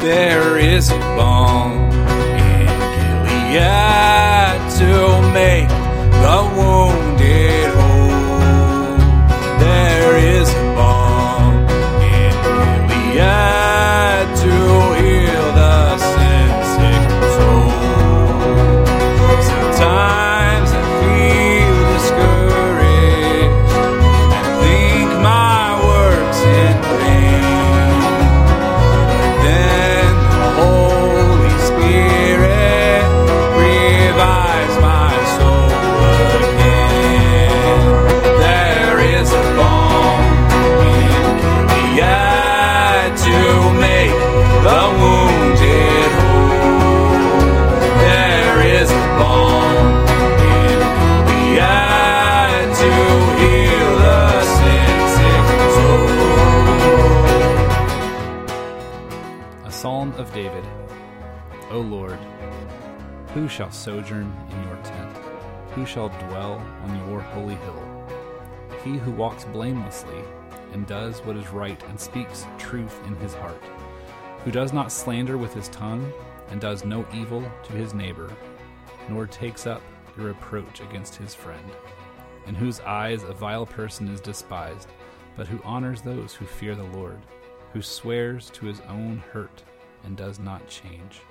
there is a balm in Gilead to make the wounded sojourn in your tent? Who shall dwell on your holy hill? He who walks blamelessly and does what is right and speaks truth in his heart, who does not slander with his tongue and does no evil to his neighbor, nor takes up a reproach against his friend, in whose eyes a vile person is despised, but who honors those who fear the Lord, who swears to his own hurt and does not change,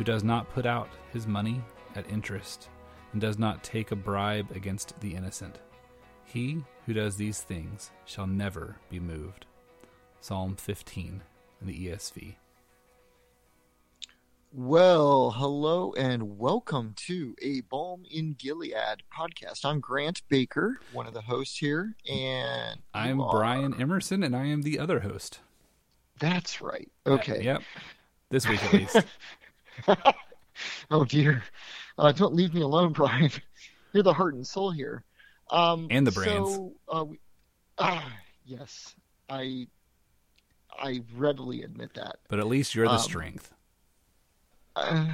who does not put out his money at interest, and does not take a bribe against the innocent. He who does these things shall never be moved. Psalm 15 in the ESV. Well, hello and welcome to a Balm in Gilead podcast. I'm Grant Baker, one of the hosts here, and I'm are- Brian Emerson, and I am the other host. That's right. Okay. Yep. This week at least. oh dear. Uh, don't leave me alone, Brian. You're the heart and soul here. Um, And the brains. So, uh, we, ah, yes, I, I readily admit that. But at least you're the Um, strength. Uh,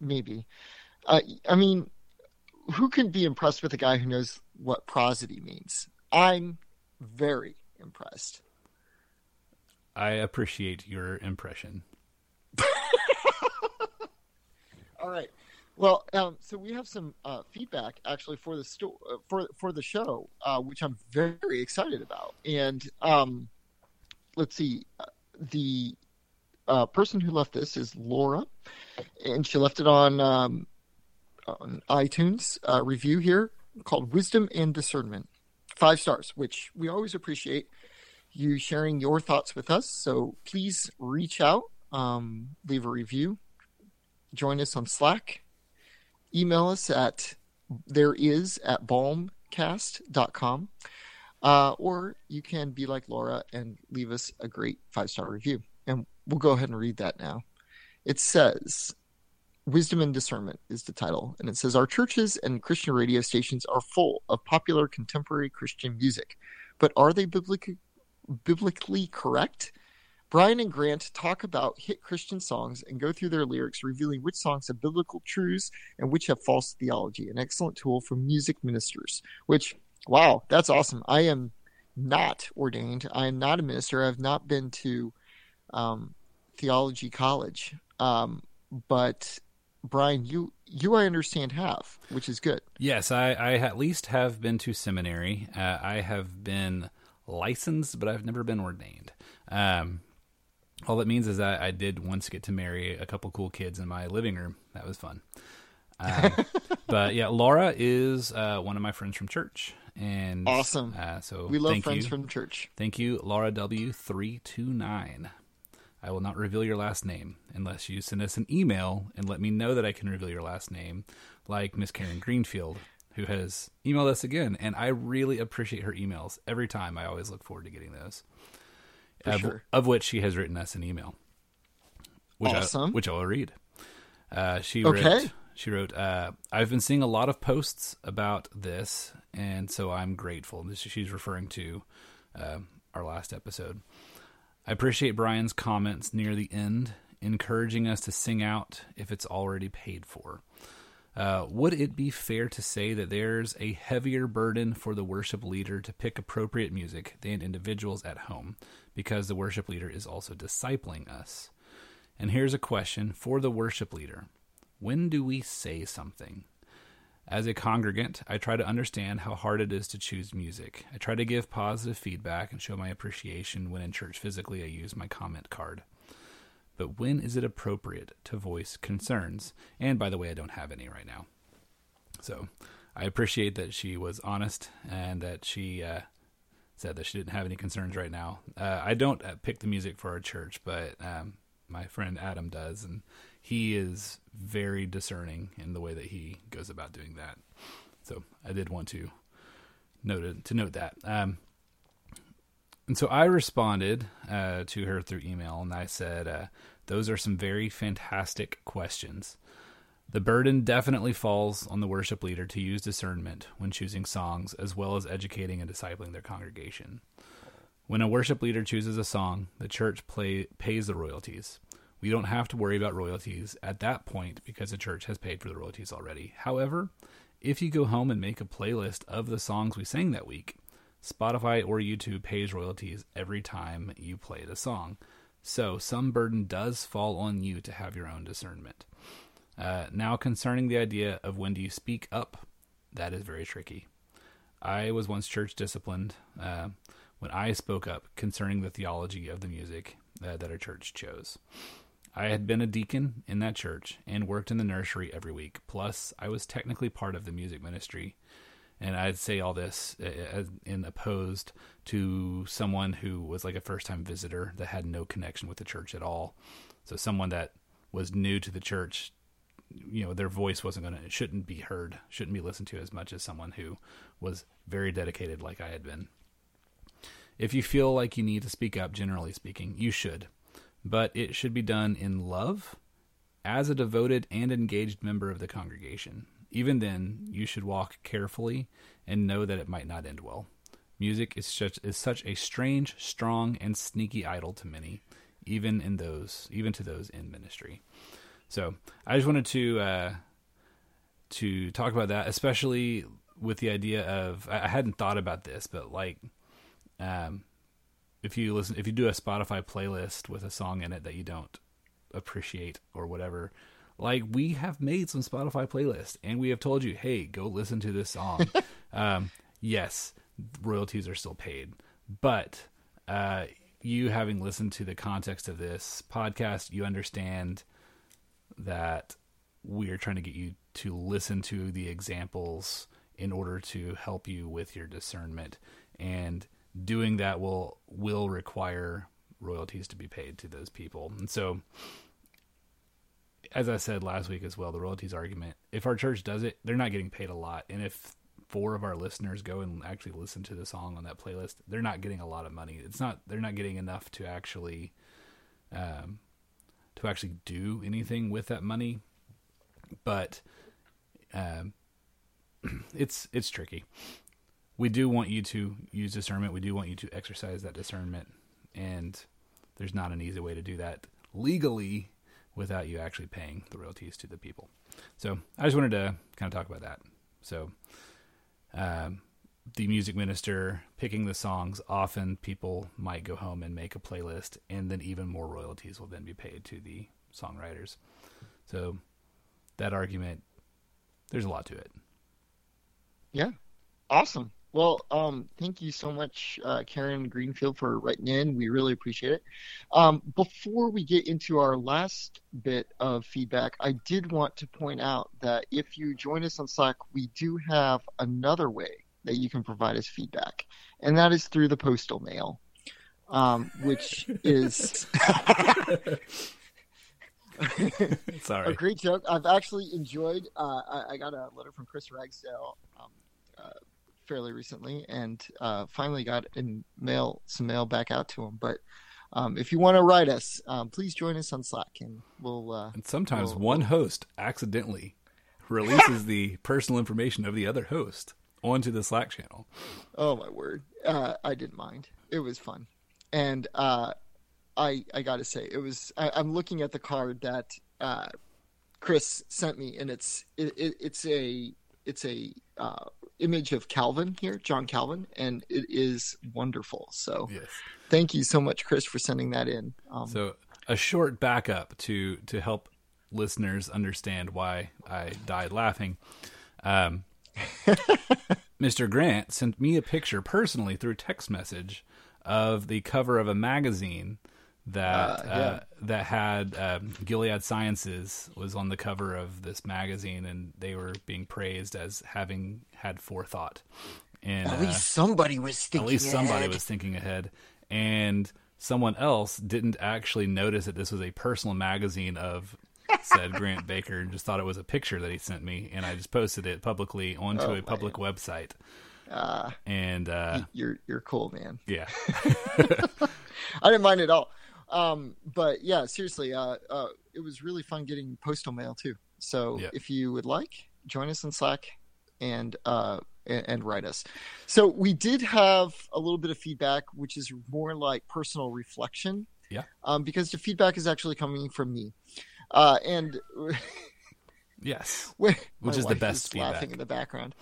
maybe. Uh, I mean, who can be impressed with a guy who knows what prosody means? I'm very impressed. I appreciate your impression. All right. Well, um, so we have some uh, feedback actually for the sto- uh, for for the show, uh, which I'm very excited about. And um, let's see, uh, the uh, person who left this is Laura, and she left it on um, on iTunes uh, review here called "Wisdom and Discernment," five stars, which we always appreciate you sharing your thoughts with us. So please reach out, um, leave a review, join us on Slack, email us at there is at balmcast.com. Uh, or you can be like Laura and leave us a great five star review. And we'll go ahead and read that now. It says, Wisdom and Discernment is the title. And it says, Our churches and Christian radio stations are full of popular contemporary Christian music. But are they biblic- biblically correct? Brian and Grant talk about hit Christian songs and go through their lyrics, revealing which songs have biblical truths and which have false theology. An excellent tool for music ministers. Which, wow, that's awesome. I am not ordained. I am not a minister. I've not been to um, theology college. Um, but Brian, you you I understand have, which is good. Yes, I, I at least have been to seminary. Uh, I have been licensed, but I've never been ordained. Um, all that means is that I did once get to marry a couple cool kids in my living room. That was fun. Um, but yeah, Laura is uh, one of my friends from church, and Awesome. Uh, so We love friends you. from church. Thank you, Laura W three two nine. I will not reveal your last name unless you send us an email and let me know that I can reveal your last name, like Miss Karen Greenfield, who has emailed us again, and I really appreciate her emails every time. I always look forward to getting those. Of, sure. of which she has written us an email, which I, which I will read. Uh, she Okay. wrote. She wrote, uh, "I've been seeing a lot of posts about this, and so I'm grateful." This she's referring to uh, our last episode. I appreciate Brian's comments near the end, encouraging us to sing out if it's already paid for. Uh, would it be fair to say that there's a heavier burden for the worship leader to pick appropriate music than individuals at home because the worship leader is also discipling us? And here's a question for the worship leader When do we say something? As a congregant, I try to understand how hard it is to choose music. I try to give positive feedback and show my appreciation when in church physically I use my comment card. But when is it appropriate to voice concerns? And by the way, I don't have any right now. So I appreciate that she was honest and that she uh, said that she didn't have any concerns right now. Uh, I don't uh, pick the music for our church, but um, my friend Adam does, and he is very discerning in the way that he goes about doing that. So I did want to note to note that. Um, and so I responded uh, to her through email, and I said, uh, "Those are some very fantastic questions. The burden definitely falls on the worship leader to use discernment when choosing songs, as well as educating and discipling their congregation." When a worship leader chooses a song, the church play, pays the royalties. We don't have to worry about royalties at that point because the church has paid for the royalties already. However, if you go home and make a playlist of the songs we sang that week, Spotify or YouTube pays royalties every time you play the song. So some burden does fall on you to have your own discernment. Uh, now, concerning the idea of when do you speak up, that is very tricky. I was once church disciplined uh, when I spoke up concerning the theology of the music uh, that our church chose. I had been a deacon in that church and worked in the nursery every week. Plus, I was technically part of the music ministry. And I'd say all this uh, in opposed to someone who was like a first time visitor that had no connection with the church at all. So, someone that was new to the church, you know, their voice wasn't going to, shouldn't be heard, shouldn't be listened to as much as someone who was very dedicated like I had been. If you feel like you need to speak up, generally speaking, you should but it should be done in love as a devoted and engaged member of the congregation. Even then, you should walk carefully and know that it might not end well. Music is such is such a strange, strong, and sneaky idol to many, even in those even to those in ministry. So I just wanted to uh, to talk about that, especially with the idea of I hadn't thought about this, but like um, if you listen if you do a Spotify playlist with a song in it that you don't appreciate or whatever, like we have made some Spotify playlists and we have told you, hey, go listen to this song. um, yes, royalties are still paid, but uh, you having listened to the context of this podcast, you understand that we are trying to get you to listen to the examples in order to help you with your discernment and doing that will will require royalties to be paid to those people. And so as I said last week as well, the royalties argument, if our church does it, they're not getting paid a lot. And if four of our listeners go and actually listen to the song on that playlist, they're not getting a lot of money. It's not they're not getting enough to actually um to actually do anything with that money. But um it's it's tricky we do want you to use discernment. We do want you to exercise that discernment, and there's not an easy way to do that legally without you actually paying the royalties to the people. So I just wanted to kind of talk about that. So um, the music minister picking the songs, often people might go home and make a playlist, and then even more royalties will then be paid to the songwriters. So that argument, there's a lot to it. Yeah, awesome. Well, um, thank you so much, uh, Karen Greenfield, for writing in. We really appreciate it. Um, before we get into our last bit of feedback, I did want to point out that if you join us on Slack, we do have another way that you can provide us feedback, and that is through the postal mail, um, which is. Sorry. a great joke. I've actually enjoyed. Uh, I, I, got a letter from Chris Ragsdale fairly recently, and uh, finally got in mail some mail back out to him. But um, if you want to write us, um, please join us on Slack, and we'll. Uh, and sometimes we'll, one host accidentally releases the personal information of the other host onto the Slack channel. Oh my word! Uh, I didn't mind. It was fun, and uh, I I got to say it was. I, am looking at the card that uh, Chris sent me, and it's it, it, it's a it's a uh, image of Calvin here, John Calvin, and it is wonderful. So, yes. thank you so much, Chris, for sending that in. Um, so, a short backup to to help listeners understand why I died laughing. Um, Mr. Grant sent me a picture personally through text message of the cover of a magazine that Uh, yeah. uh, that had um, Gilead Sciences was on the cover of this magazine, and they were being praised as having had forethought. And At uh, least somebody was at thinking. least somebody ahead. was thinking ahead and someone else didn't actually notice that this was a personal magazine of said grant baker and just thought it was a picture that he sent me and i just posted it publicly onto Oh, a public website Uh, and uh you're you're cool, man. yeah I didn't mind at all. Um, but yeah, seriously, uh, uh, it was really fun getting postal mail too. So Yeah. if you would like, join us in Slack and uh, and, write us. So we did have a little bit of feedback, which is more like personal reflection. Yeah. Um, because the feedback is actually coming from me, uh, and yes Which is the best is laughing feedback. in the background.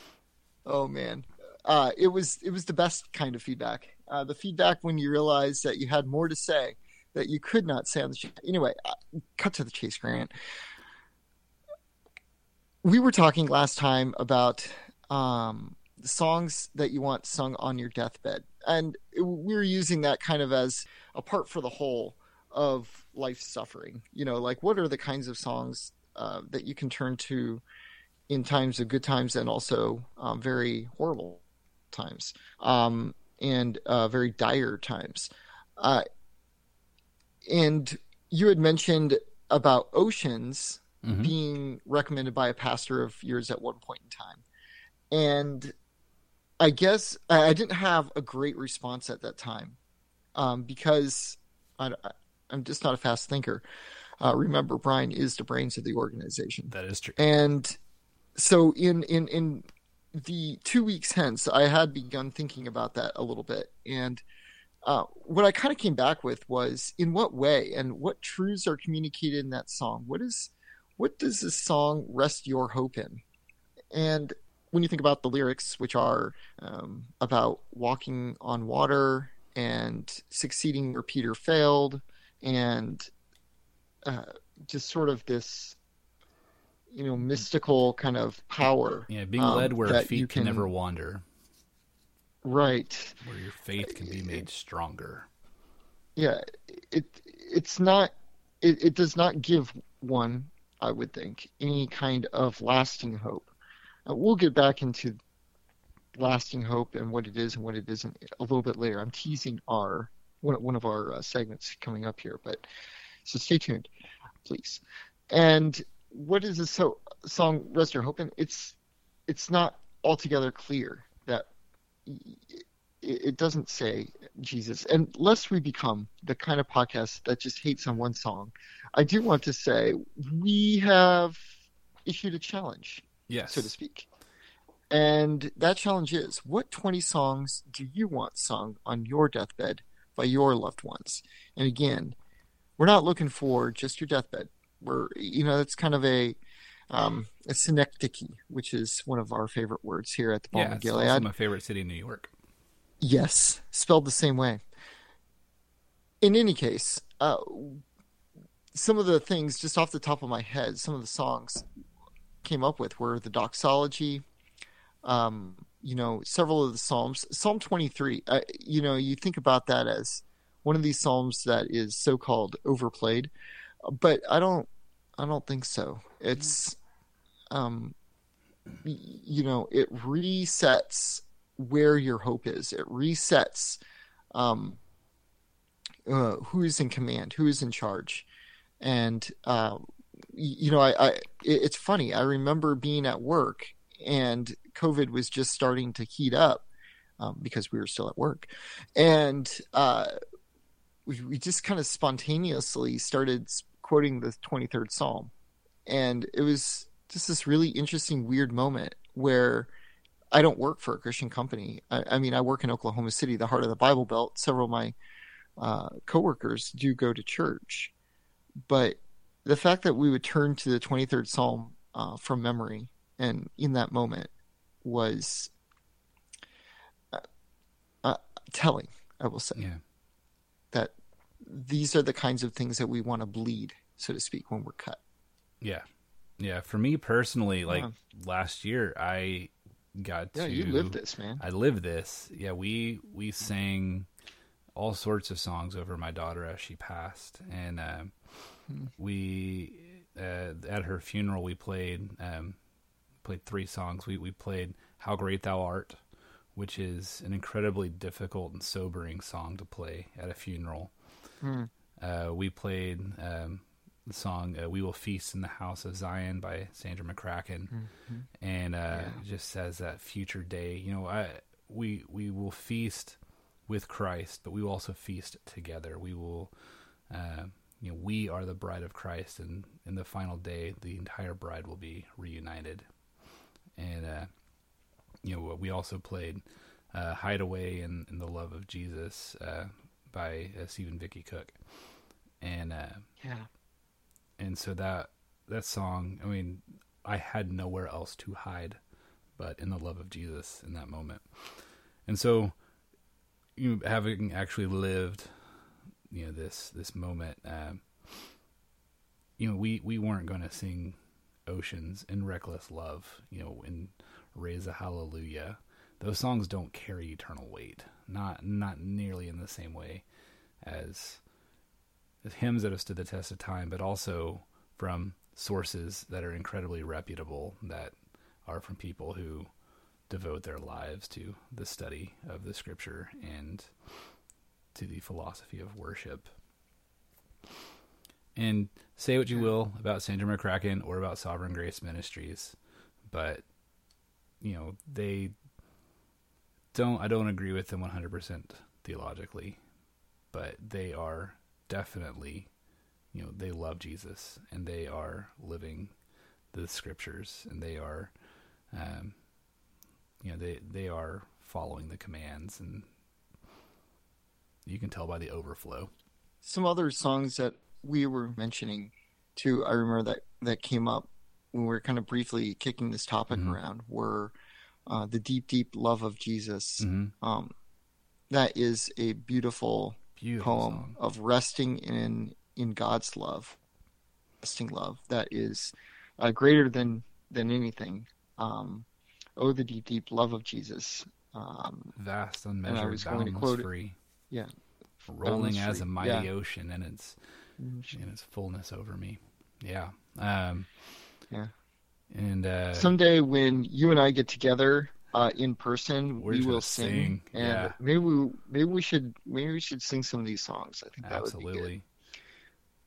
Oh man, uh, it was it was the best kind of feedback. Uh, the feedback when you realize that you had more to say that you could not say on the show. Anyway, uh, cut to the chase, Grant. We were talking last time about um, songs that you want sung on your deathbed, and we were using that kind of as a part for the whole of life suffering. You know, like what are the kinds of songs uh, that you can turn to in times of good times and also um, very horrible times um, and uh, very dire times. Uh, and you had mentioned about oceans Mhm. being recommended by a pastor of yours at one point in time. And I guess I I didn't have a great response at that time um, because I, am just not a fast thinker. Uh, remember, Brian is the brains of the organization. that is true And so in in in the two weeks hence, I had begun thinking about that a little bit, and uh, what I kind of came back with was in what way and what truths are communicated in that song. What is what does this song rest your hope in? And when you think about the lyrics, which are um, about walking on water and succeeding where Peter failed, and uh, just sort of this you know mystical kind of power yeah being um, led where feet can can- never wander right. Where your faith can be made stronger. Yeah it it's not it, it does not give one i would think any kind of lasting hope. Uh, we'll get back into lasting hope and what it is and what it isn't a little bit later. I'm teasing our one, one of our uh, segments coming up here but so stay tuned please. And what is this so song rest your hope in? It's it's not altogether clear it, doesn't say Jesus. And lest we become the kind of podcast that just hates on one song, I do want to say we have issued a challenge, yes so to speak. And that challenge is what 20 songs do you want sung on your deathbed by your loved ones? And again, we're not looking for just your deathbed. We're, you know, it's kind of a, um, a synecdoche, which is one of our favorite words here at the Balm yeah of it's Gilead. also my favorite city in new york Yes, spelled the same way. In any case, uh, some of the things just off the top of my head, some of the songs came up with were the doxology, um, you know, several of the psalms. Psalm 23, uh, you know, you think about that as one of these psalms that is so-called overplayed, but I don't, I don't think so. It's, um, you know, it resets where your hope is. It resets um, uh, who is in command, who is in charge, and uh, you know, I, I it's funny. I remember being at work and COVID was just starting to heat up um, because we were still at work, and uh, we, we just kind of spontaneously started quoting the 23rd Psalm, and it was just this really interesting, weird moment where I don't work for a Christian company. I, I mean, I work in Oklahoma City, the heart of the Bible Belt. Several of my uh, coworkers do go to church, but the fact that we would turn to the 23rd Psalm uh, from memory and in that moment was uh, uh, telling. I will say yeah that these are the kinds of things that we want to bleed, so to speak, when we're cut. Yeah. Yeah. For me personally, like Yeah. last year, I got to Yeah, to. you lived this, man. I lived this. Yeah. We, we sang all sorts of songs over my daughter as she passed. And, uh, we, uh, at her funeral, we played, um, played three songs. We, we played How Great Thou Art, which is an incredibly difficult and sobering song to play at a funeral. Hmm. Uh, we played um, the song uh, "We Will Feast in the House of Zion" by Sandra McCracken, and uh, Yeah. just says that future day. You know, I, we we will feast with Christ, but we will also feast together. We will, uh, you know, we are the bride of Christ, and in the final day, the entire bride will be reunited. And uh, you know, we also played uh, "Hideaway" in, in the Love of Jesus uh, by uh, Stephen Vicky Cook, and uh, Yeah. And so that that song i mean i had nowhere else to hide but in the love of jesus in that moment. And so you know, having actually lived you know this this moment um you know we we weren't going to sing oceans and reckless love you know and raise a hallelujah. Those songs don't carry eternal weight not not nearly in the same way as hymns that have stood the test of time, but also from sources that are incredibly reputable, that are from people who devote their lives to the study of the scripture and to the philosophy of worship. And say what you will about Sandra McCracken or about Sovereign Grace Ministries, but you know they don't. I don't agree with them 100% theologically, but they are definitely, you know, they love Jesus and they are living the scriptures and they are, um, you know, they they are following the commands and you can tell by the overflow. Some other songs that we were mentioning too, I remember that that came up when we were kind of briefly kicking this topic Mhm. around were uh, the deep, deep love of Jesus. Mm-hmm. Um, that is a beautiful Beautiful poem song. of resting in in God's love, resting love that is uh, greater than than anything. Um, oh, the deep, deep love of Jesus. Um, Vast, I unmeasured, was going to quote it. free. Yeah. Rolling as a mighty yeah. ocean and its in its fullness over me. Yeah. Um, Yeah. And uh, Someday when you and I get together uh, in person, We're we will sing, sing, and yeah. maybe we, maybe we should maybe we should sing some of these songs. I think that would be good.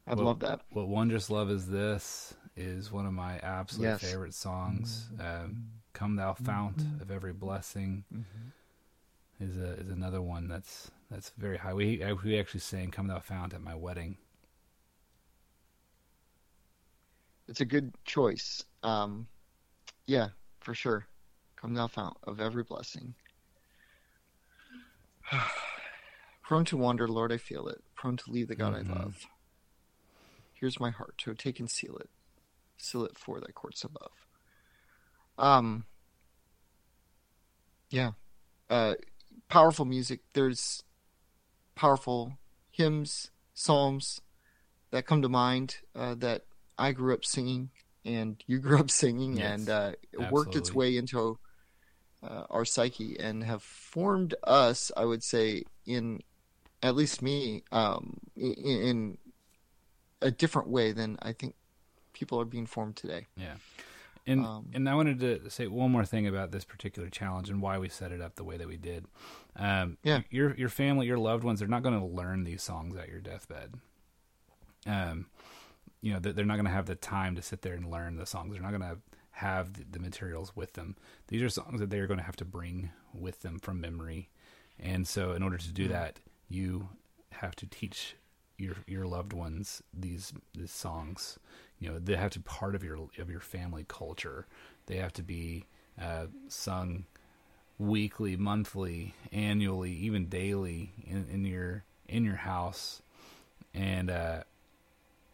I'd Well, love that. What Wondrous Love is This is one of my absolute Yes. favorite songs. Um, Come Thou Fount of Every Blessing is a, is another one that's that's very high. We I- we actually sang Come Thou Fount at my wedding. It's a good choice. Um, yeah, for sure. Come thou fount of every blessing. Prone to wander, Lord, I feel it. Prone to leave the God Mhm. I love. Here's my heart to take and seal it. Seal it for thy courts above. Um, yeah. Uh, powerful music. There's powerful hymns, psalms that come to mind uh, that I grew up singing and you grew up singing, Yes, and uh, it worked its way into uh, our psyche and have formed us, I would say, in at least me, um, in, in a different way than I think people are being formed today. Yeah. And Um, and I wanted to say one more thing about this particular challenge and why we set it up the way that we did. Um, Yeah. Your your family, your loved ones, they're not going to learn these songs at your deathbed. Um, you know, they're they're not going to have the time to sit there and learn the songs. They're not going to have the, the materials with them. These are songs that they're going to have to bring with them from memory. And so, in order to do that, you have to teach your your loved ones these these songs. You know, they have to be part of your of your family culture. They have to be uh, sung weekly, monthly, annually, even daily in, in your in your house, and uh,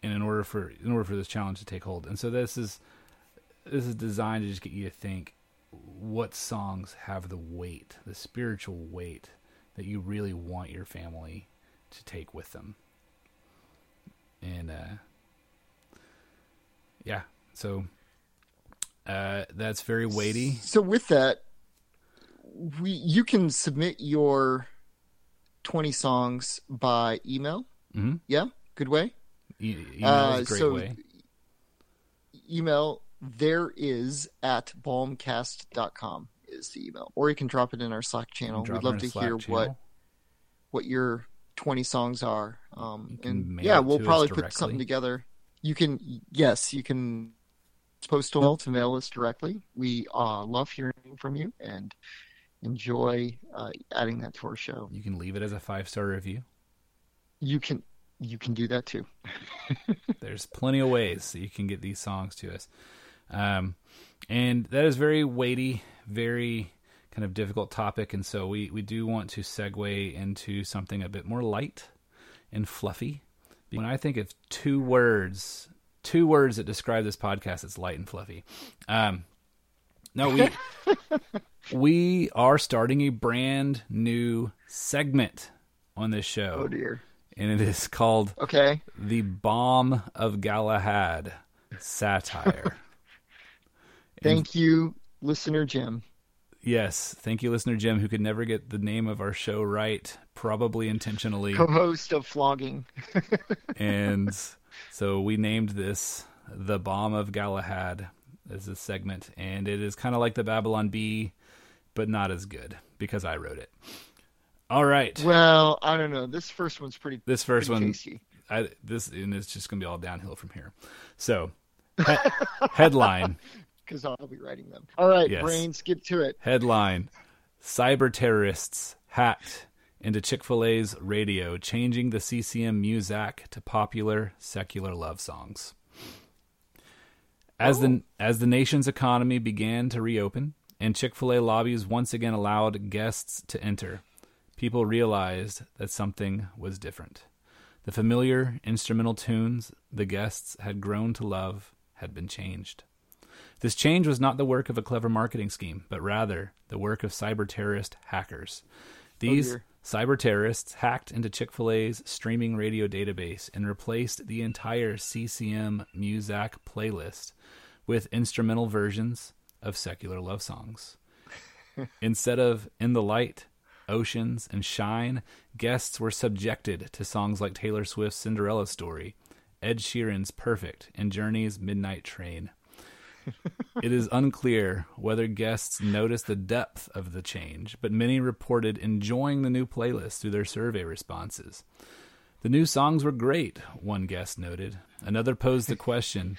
and in order for in order for this challenge to take hold, and so this is this is designed to just get you to think what songs have the weight, the spiritual weight that you really want your family to take with them and uh, yeah, so uh, that's very weighty. So with that, we you can submit your twenty songs by email. Mhm. Yeah, good way. E- email Uh, is a great so way. email there is at balmcast.com is the email, or you can drop it in our Slack channel. We'd love to hear what channel. what your 20 songs are. Um, and yeah, we'll probably put something together. You can, yes, you can post a mail to mail us directly. We uh, love hearing from you and enjoy uh, adding that to our show. You can leave it as a five star review. You can, you can do that too. There's plenty of ways that you can get these songs to us. Um, and that is very weighty, very kind of difficult topic. And so we, we do want to segue into something a bit more light and fluffy. When I think of two words, two words that describe this podcast, it's light and fluffy. Um, no, we we are starting a brand new segment on this show, Oh dear. and it is called Okay. the Bomb of Galahad satire. Thank you, listener Jim. yes, thank you, listener Jim, who could never get the name of our show right, probably intentionally. co-host of Flogging. and so we named this the Bomb of Galahad as a segment, and it is kind of like the Babylon Bee, but not as good because I wrote it. All right, Well, I don't know. This first one's pretty. this first pretty one, tasty. I, this and it's just gonna be all downhill from here. So, he- headline. Because I'll be writing them. All right, Yes. brains, get to it. Headline Cyber terrorists hacked into Chick fil A's radio, changing the CCM Muzak to popular secular love songs. As, the, oh. as the nation's economy began to reopen and Chick fil A lobbies once again allowed guests to enter, people realized that something was different. The familiar instrumental tunes the guests had grown to love had been changed. This change was not the work of a clever marketing scheme, but rather the work of cyber terrorist hackers. Oh, These dear. cyber terrorists hacked into Chick fil A's streaming radio database and replaced the entire CCM Muzak playlist with instrumental versions of secular love songs. Instead of In the Light, Oceans, and Shine, guests were subjected to songs like Taylor Swift's Cinderella Story, Ed Sheeran's Perfect, and Journey's Midnight Train. it is unclear whether guests noticed the depth of the change, but many reported enjoying the new playlist through their survey responses. The new songs were great, one guest noted. Another posed the question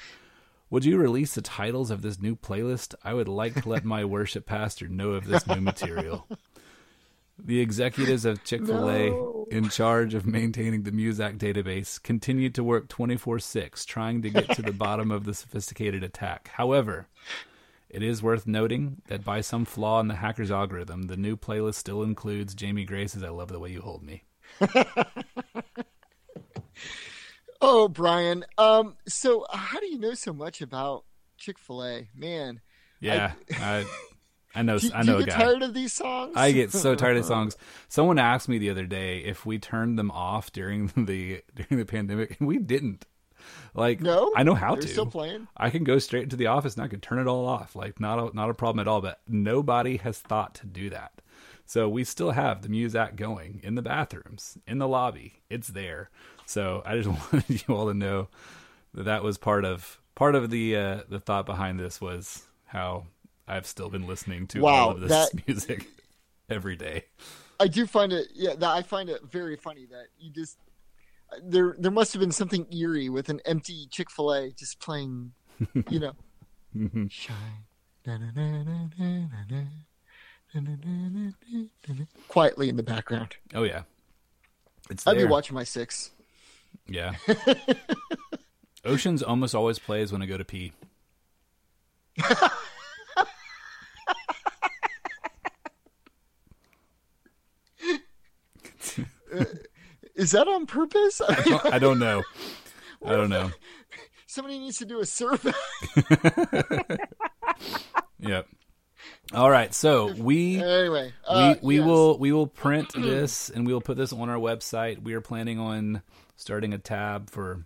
Would you release the titles of this new playlist? I would like to let my worship pastor know of this new material. The executives of Chick fil A, No. in charge of maintaining the Muzak database, continued to work 24 6, trying to get to the bottom of the sophisticated attack. However, it is worth noting that by some flaw in the hacker's algorithm, the new playlist still includes Jamie Grace's I Love the Way You Hold Me. Oh, Brian. Um. So, how do you know so much about Chick Fil A, man? Yeah, I, I know. Do, I do know you a get guy. tired of these songs? I get so tired of songs. Someone asked me the other day if we turned them off during the during the pandemic, and we didn't. Like, No, I know how to. still playing. I can go straight into the office and I can turn it all off. Like, not a, not a problem at all. But nobody has thought to do that. So we still have the Muzak going in the bathrooms, in the lobby. It's there. So I just wanted you all to know that that was part of part of the uh, the thought behind this was how I've still been listening to Wow, all of this that- music every day. I do find it. Yeah, that, I find it very funny that you just there. There must have been something eerie with an empty Chick Fil A just playing. You know, shine. na-na-na-na-na-na, Quietly in the background. Oh yeah, it's I'd there. be watching my six. Yeah. Oceans almost always plays when I go to pee. Is that on purpose? I don't know. I don't know. Somebody needs to do a survey. Yep. All right. So we anyway, uh, we we yes. will we will print this and we will put this on our website. We are planning on starting a tab for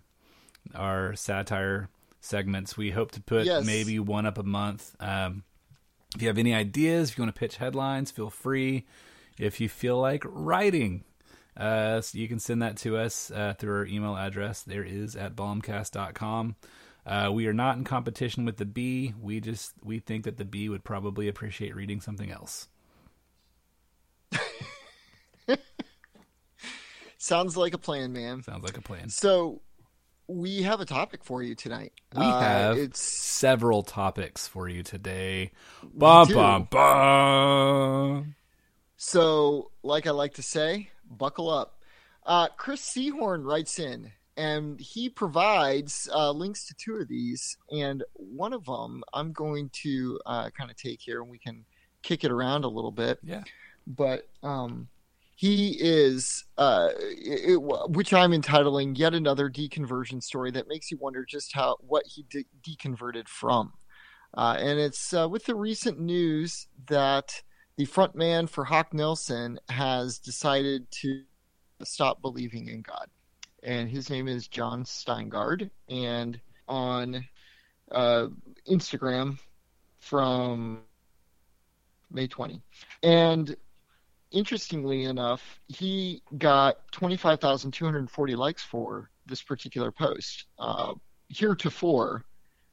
our satire segments. We hope to put Yes. maybe one up a month. Um, if you have any ideas, if you want to pitch headlines, feel free. If you feel like writing, uh, so you can send that to us uh, through our email address. There is at balmcast.com. Uh, we are not in competition with the bee. We just we think that the bee would probably appreciate reading something else. Sounds like a plan, man. Sounds like a plan. So we have a topic for you tonight. We Uh, have it's several topics for you today. Bum bum bum. so like I like to say, buckle up. Uh, Chris Seahorn writes in, and he provides uh, links to two of these, and one of them I'm going to uh, kind of take here, and we can kick it around a little bit. Yeah. but um, he is, uh, it, which I'm entitling yet another deconversion story that makes you wonder just how what he de- deconverted from, uh, and it's uh, with the recent news that the front man for Hawk Nelson has decided to stop believing in God, and his name is Jon Steingard, and on uh, Instagram from May 20, and interestingly enough, he got 25,240 likes for this particular post. Uh, heretofore,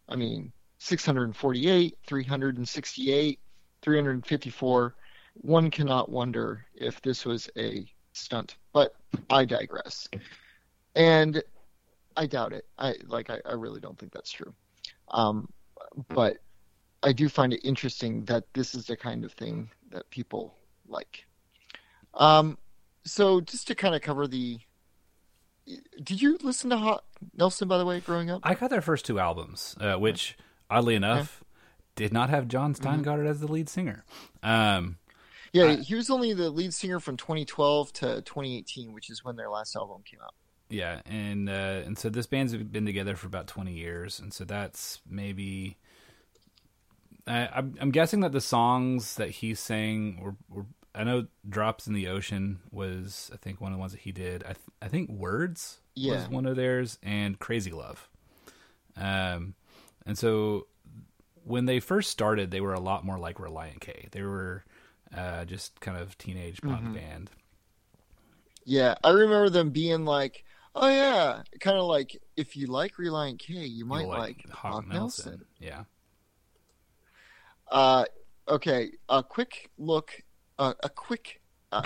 I mean, 648, 368, 354. One cannot wonder if this was a stunt, but I digress. And I doubt it. I like. I, I really don't think that's true. Um, but I do find it interesting that this is the kind of thing that people like. Um, so just to kind of cover the, did you listen to Hawk Nelson by the way growing up? I got their first two albums, uh, which oddly enough did not have Jon Mm-hmm. Steingard as the lead singer. Um, Yeah, I- he was only the lead singer from 2012 to 2018, which is when their last album came out. yeah, and uh, and so this band's been together for about twenty years, and so that's maybe. I, I'm, I'm guessing that the songs that he sang were, were I know "Drops in the Ocean" was I think one of the ones that he did. I th- I think "Words" Yeah. was one of theirs, and "Crazy Love." Um, and so when they first started, they were a lot more like Relient K. They were uh, just kind of teenage punk Mm-hmm. band. Yeah, I remember them being like, "Oh yeah," kind of like if you like Relient K, you might You'll like, Hawk Nelson. Yeah. Uh, okay, a quick look, uh, a quick uh,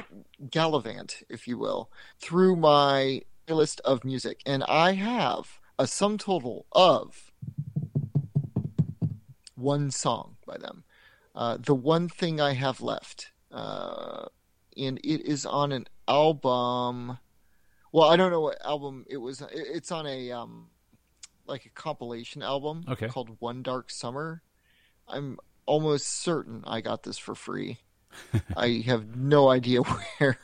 gallivant, if you will, through my list of music, and I have a sum total of one song by them. Uh, the one thing I have left, uh, and it is on an album. Well, I don't know what album it was. It's on a um, like a compilation album Okay. called One Dark Summer. I'm almost certain I got this for free. I have no idea where.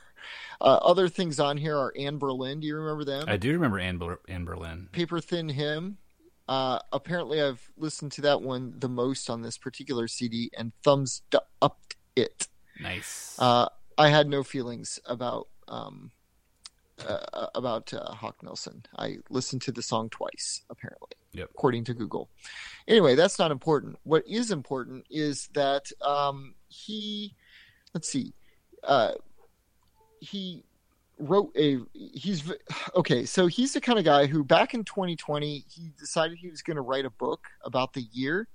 Uh, other things on here are Anberlin. Do you remember them? I do remember Anne, Ber- Anberlin. Paper Thin Hymn. Uh, apparently, I've listened to that one the most on this particular CD, and thumbs up it. Nice. Uh, I had no feelings about um, uh, about uh, Hawk Nelson. I listened to the song twice, apparently, Yep. according to Google. Anyway, that's not important. What is important is that um, he, let's see, uh, he wrote a he's okay so he's the kind of guy who back in 2020 he decided he was going to write a book about the year.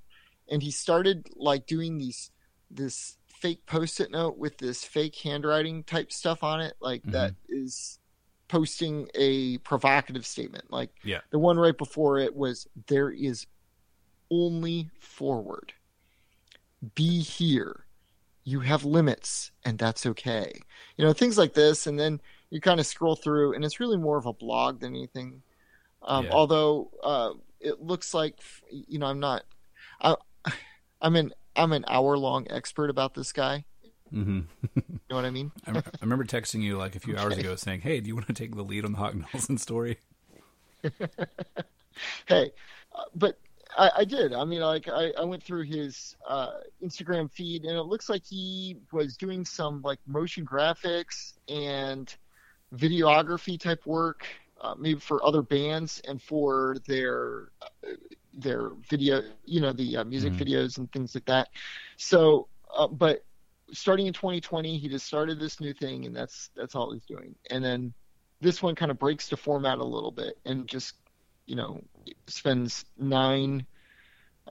And he started like doing these this fake post-it note with this fake handwriting type stuff on it like Mhm. that is posting a provocative statement. Like Yeah. the one right before it was there is only forward. Be here. You have limits and that's okay. You know things like this. And then you kind of scroll through and it's really more of a blog than anything um, Yeah. although uh, it looks like you know i'm not I, i'm an i'm an hour long expert about this guy Mm-hmm. you know what i mean I, I remember texting you like a few hours ago saying, "Hey, do you want to take the lead on the Hawk Nelson story?" hey uh, but I, I did i mean like I, I went through his uh, instagram feed and it looks like he was doing some like motion graphics and videography type work uh, maybe for other bands and for their uh, their video, you know, the uh, music Mhm. videos and things like that. So, uh, but starting in 2020, he just started this new thing, and that's that's all he's doing. And then this one kind of breaks the format a little bit and just, you know, spends nine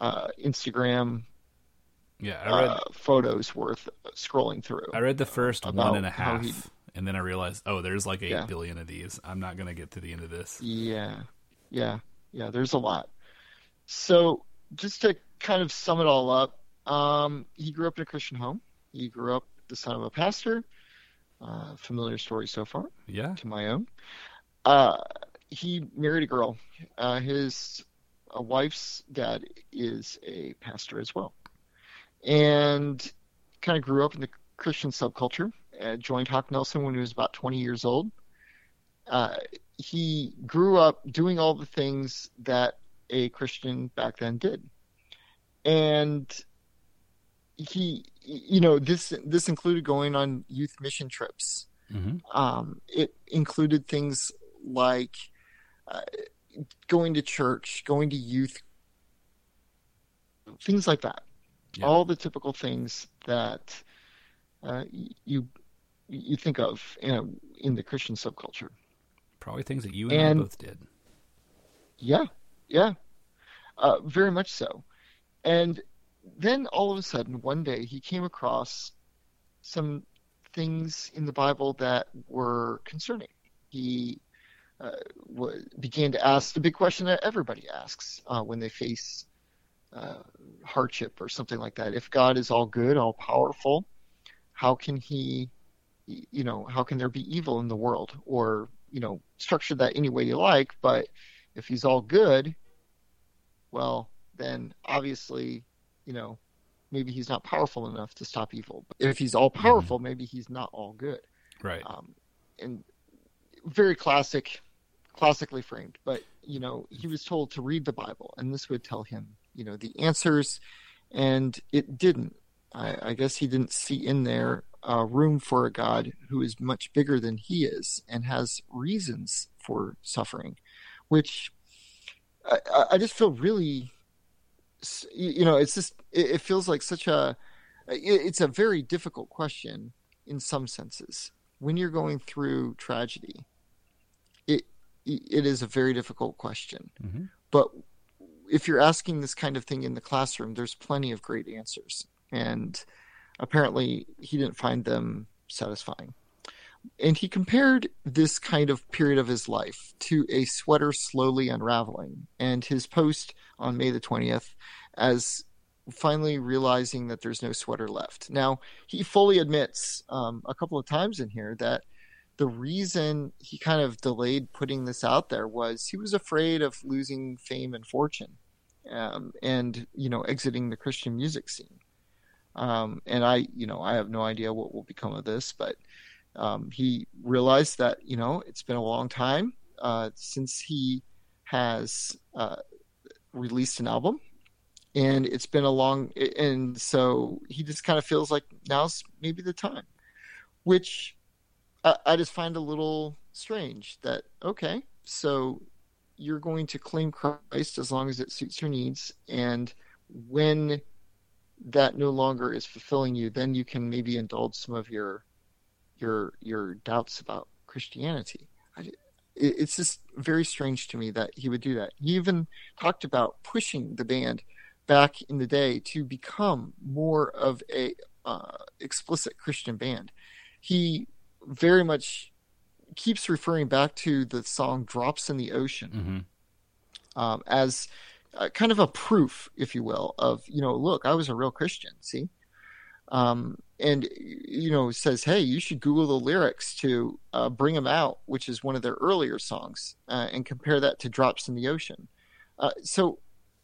uh, Instagram Yeah, I read uh, photos worth scrolling through. I read the first one how he- and then I realized, oh, there's like eight billion Yeah. of these. I'm not gonna get to the end of this. Yeah, yeah, yeah. There's a lot. So just to kind of sum it all up, um, he grew up in a Christian home. He grew up the son of a pastor. Uh, familiar story so far Yeah, to my own. Uh, he married a girl. Uh, his wife's dad is a pastor as well, and kind of grew up in the Christian subculture. Uh, joined Hawk Nelson when he was about 20 years old. Uh, he grew up doing all the things that a Christian back then did, and he, you know, this this included going on youth mission trips. hmm Um, it included things like uh, going to church, going to youth, things like that. Yeah. All the typical things that uh, you you think of you know, in the Christian subculture. probably things that you and, And- I both did. Yeah, yeah, uh, very much so. And then all of a sudden, one day, he came across some things in the Bible that were concerning. He uh, w- began to ask the big question that everybody asks uh, when they face uh, hardship or something like that. If God is all good, all powerful, how can he, you know, how can there be evil in the world? Or, you know, structure that any way you like, but if he's all good, well, then obviously, you know, maybe he's not powerful enough to stop evil. But if he's all powerful, maybe he's not all good. Right. Um, and very classic, classically framed. But you know, he was told to read the Bible, and this would tell him, you know, the answers, and it didn't. I, I guess he didn't see in there uh, room for a God who is much bigger than he is and has reasons for suffering, which I, I- just feel really, you know, it's just it, it feels like such a, it, it's a very difficult question in some senses when you're going through tragedy. It it is a very difficult question, hmm but if you're asking this kind of thing in the classroom, there's plenty of great answers. And apparently, he didn't find them satisfying. And he compared this kind of period of his life to a sweater slowly unraveling. And his post on May the 20th as finally realizing that there's no sweater left. Now, he fully admits um, a couple of times in here that the reason he kind of delayed putting this out there was he was afraid of losing fame and fortune um, and you know exiting the christian music scene um, and i you know i have no idea what will become of this but um, he realized that you know it's been a long time uh, since he has uh, released an album. And it's been a long and so he just kind of feels like now's maybe the time which I, I just find a little strange that okay, so you're going to claim Christ as long as it suits your needs, and when that no longer is fulfilling you, then you can maybe indulge some of your your your doubts about Christianity. I, it's just very strange to me that he would do that. He even talked about pushing the band back in the day to become more of a uh, explicit Christian band. He very much keeps referring back to the song "Drops in the Ocean" hmm um, as uh, kind of a proof, if you will, of you know, look, I was a real Christian. See, um, and you know, says, hey, you should Google the lyrics to uh, "Bring 'Em Out," which is one of their earlier songs, uh, and compare that to "Drops in the Ocean." Uh, so,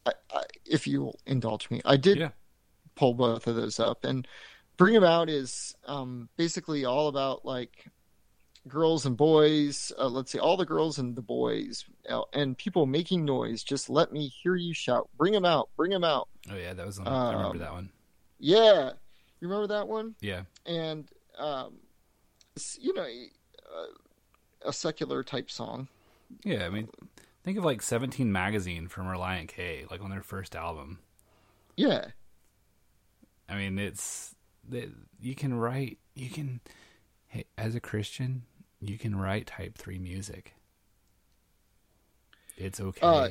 I, I, if you'll indulge me, I did Yeah. pull both of those up, and "Bring 'Em Out" is um, basically all about like girls and boys uh, let's say all the girls and the boys uh, and people making noise just let me hear you shout bring them out bring them out Oh yeah, that was. On, I remember Um, that one. yeah you remember that one Yeah. and um you know uh, a secular type song Yeah, I mean, think of like 17 Magazine from Relient K, like on their first album. Yeah. I mean, it's you can write, you can, hey, as a Christian, you can write type three music. It's okay. Uh,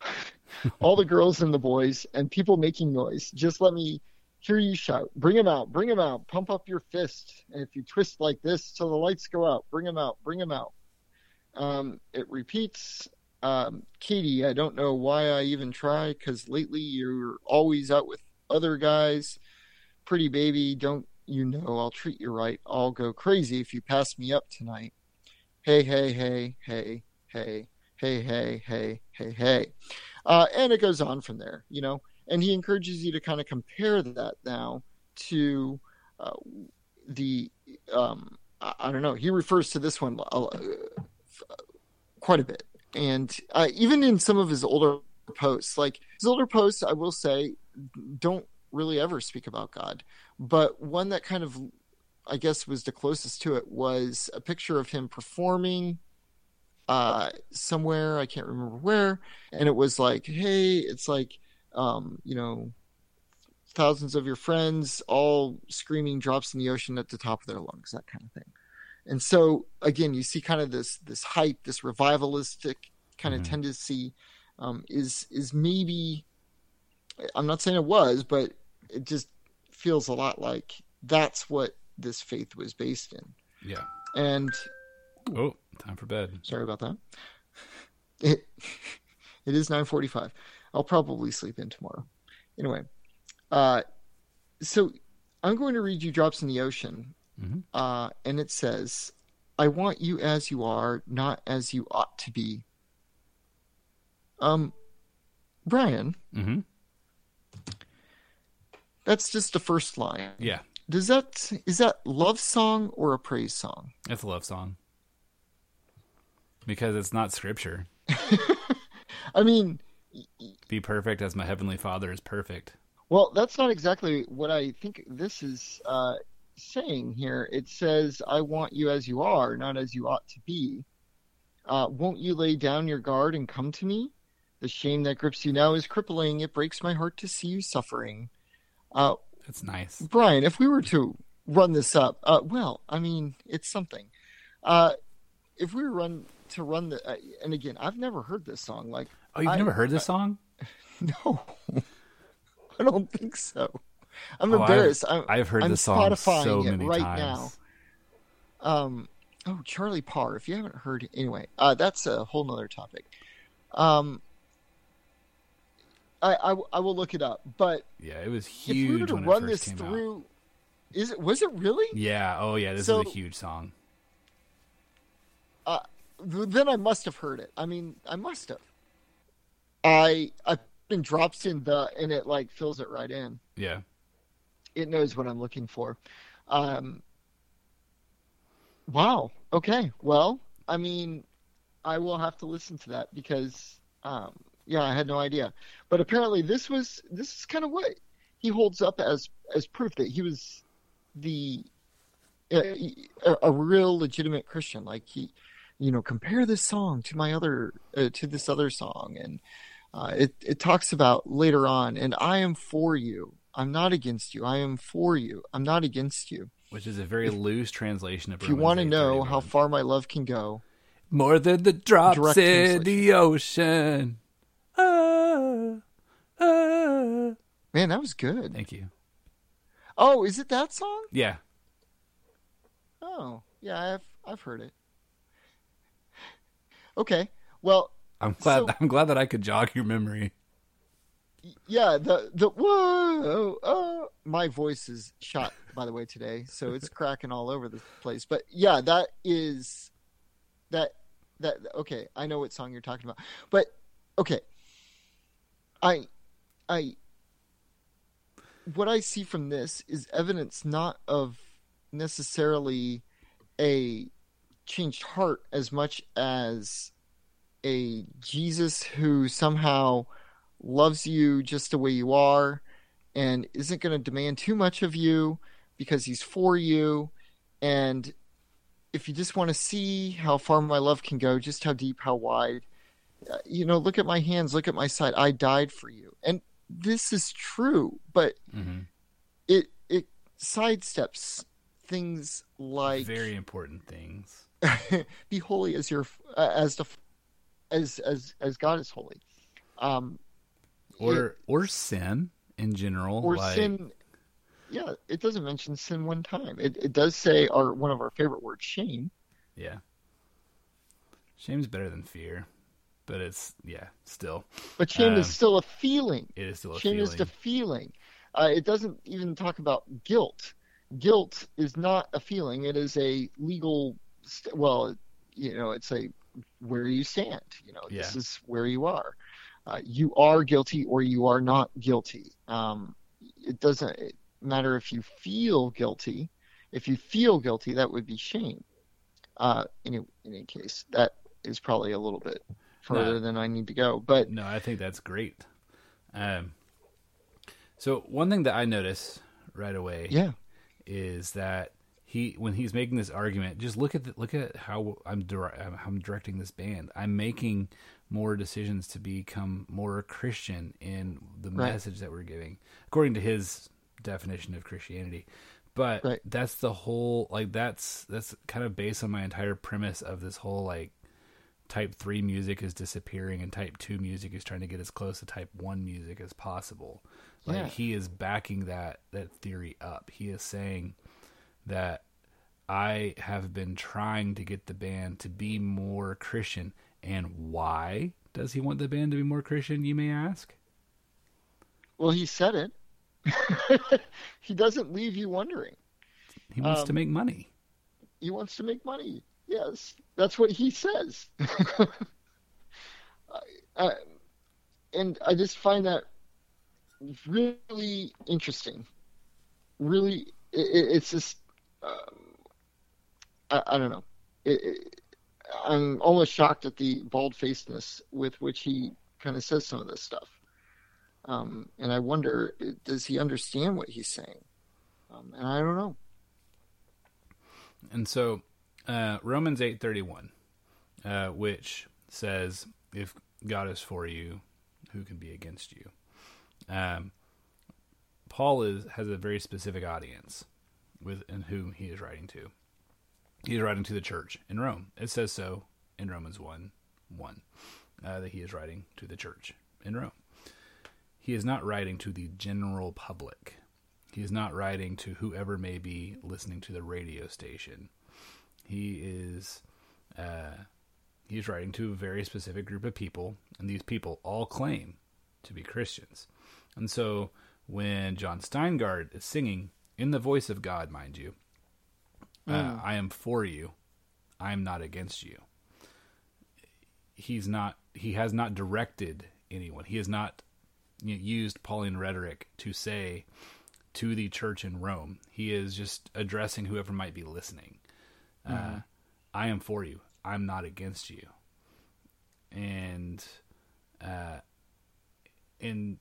all the girls and the boys and people making noise. Just let me hear you shout. Bring them out. Bring them out. Pump up your fist. And if you twist like this till the lights go out, bring them out. Bring them out. Um, it repeats. Um, Katie, I don't know why I even try because lately you're always out with other guys. Pretty baby, don't you know I'll treat you right. I'll go crazy if you pass me up tonight. Hey, hey, hey, hey, hey, hey, hey, hey, hey, hey. Uh, and it goes on from there, you know. And he encourages you to kind of compare that now to uh, the, um, I, I, don't know, he refers to this one uh, quite a bit. And uh, even in some of his older posts, like his older posts, I will say, don't really ever speak about God. But one that kind of, I guess, was the closest to it was a picture of him performing uh, somewhere. I can't remember where. And it was like, hey, it's like, um, you know, thousands of your friends all screaming drops in the ocean at the top of their lungs, that kind of thing. And so again, you see kind of this this hype, this revivalistic kind of mm-hmm. tendency um, is is maybe I'm not saying it was, but it just feels a lot like that's what this faith was based in. Yeah. And oh, time for bed. Sorry about that. It it is 9:45. I'll probably sleep in tomorrow. Anyway, uh, so I'm going to read you "Drops in the Ocean," mm-hmm. uh, and it says, "I want you as you are, not as you ought to be." Um, Brian. Mm-hmm. That's just the first line. Yeah. Does that is that love song or a praise song? It's a love song. Because it's not scripture. I mean, be perfect as my heavenly Father is perfect. Well, that's not exactly what I think this is uh, saying here. It says, "I want you as you are, not as you ought to be." Uh, won't you lay down your guard and come to me? The shame that grips you now is crippling. It breaks my heart to see you suffering. Uh, That's nice. Brian, if we were to run this up, uh, well, I mean, it's something. Uh, if we were run to run the, uh, and again, I've never heard this song. Like, oh, you've I, never heard this song? No, I don't think so. I'm oh, embarrassed. I've, I've heard I'm this song Spotifying so many right times. now. Um, oh, Charlie Parr. If you haven't heard, anyway, uh, that's a whole nother topic. Um, I, I, I will look it up, but yeah, it was huge. If we were to run this through, out. is it was it really? Yeah. Oh yeah, this so, is a huge song. Uh, then I must have heard it. I mean, I must have. I I been drops in the and it like fills it right in. Yeah. It knows what I'm looking for. Um. Wow. Okay. Well, I mean, I will have to listen to that because um, yeah, I had no idea. But apparently, this was this is kind of what he holds up as as proof that he was the a, a real legitimate Christian. Like he, you know, compare this song to my other uh, to this other song, and uh, it it talks about later on. And I am for you. I'm not against you. I am for you. I'm not against you. Which is a very if, loose translation of. If you want to know how far my love can go, more than the drops in the ocean. Ah, ah. Man, that was good. Thank you. Oh, is it that song? Yeah. Oh, yeah, I've I've heard it. Okay. Well, I'm glad so, I'm glad that I could jog your memory. Yeah, the the whoa, oh, my voice is shot by the way today, so it's cracking all over the place. But yeah, that is that that okay, I know what song you're talking about. But okay. I, I, what I see from this is evidence not of necessarily a changed heart as much as a Jesus who somehow loves you just the way you are and isn't going to demand too much of you because he's for you and if you just want to see how far my love can go, just how deep, how wide, uh, you know, look at my hands, look at my side. I died for you, and this is true, but hmm it it sidesteps things like Very important things. be holy as your uh, as the as as as God is holy. Um, Or or sin in general. or like, sin. Yeah, it doesn't mention sin one time. It it does say our one of our favorite words, shame. Yeah. Shame's better than fear, but it's yeah, still But shame Um, is still a feeling. it is still a shame feeling. is the feeling. Uh, it doesn't even talk about guilt. Guilt is not a feeling. It is a legal. St- well, you know, it's a where you stand. You know, this is where you are. Uh, you are guilty or you are not guilty. Um, it doesn't matter if you feel guilty. If you feel guilty, that would be shame. Uh, in, any- in any case, that is probably a little bit further No. than I need to go. But No, I think that's great. Um, so one thing that I notice right away yeah, is that he, when he's making this argument, just look at the, look at how I'm dir- how I'm directing this band. I'm making more decisions to become more Christian in the Right. message that we're giving, according to his definition of Christianity. But Right. that's the whole like that's that's kind of based on my entire premise of this whole like type 3 music is disappearing and type 2 music is trying to get as close to type 1 music as possible like Yeah. he is backing that that theory up he is saying that i have been trying to get the band to be more christian and why does he want the band to be more christian you may ask Well, he said it. he doesn't leave you wondering. he wants to Um, make money He wants to make money. Yes, that's what he says. I, I, and I just find that really interesting. Really, it, it, it's just, um, I, I don't know. It, it, I'm almost shocked at the bald facedness with which he kind of says some of this stuff. Um, and I wonder, does he understand what he's saying? Um, and I don't know. And so uh, Romans 8:31 uh, which says if God is for you who can be against you. Um, Paul is has a very specific audience with and whom he is writing to. He is writing to the church in Rome. It says so in Romans 1 1 uh, that he is writing to the church in Rome. He is not writing to the general public. He is not writing to whoever may be listening to the radio station. He is uh, he's writing to a very specific group of people, and these people all claim to be Christians. And so when Jon Steingard is singing in the voice of God, mind you, uh, I am for you, I am not against you. He's not. He has not directed anyone. He has not you know, used Pauline rhetoric to say to the church in Rome. He is just addressing whoever might be listening. Uh, I am for you. I'm not against you. And uh, in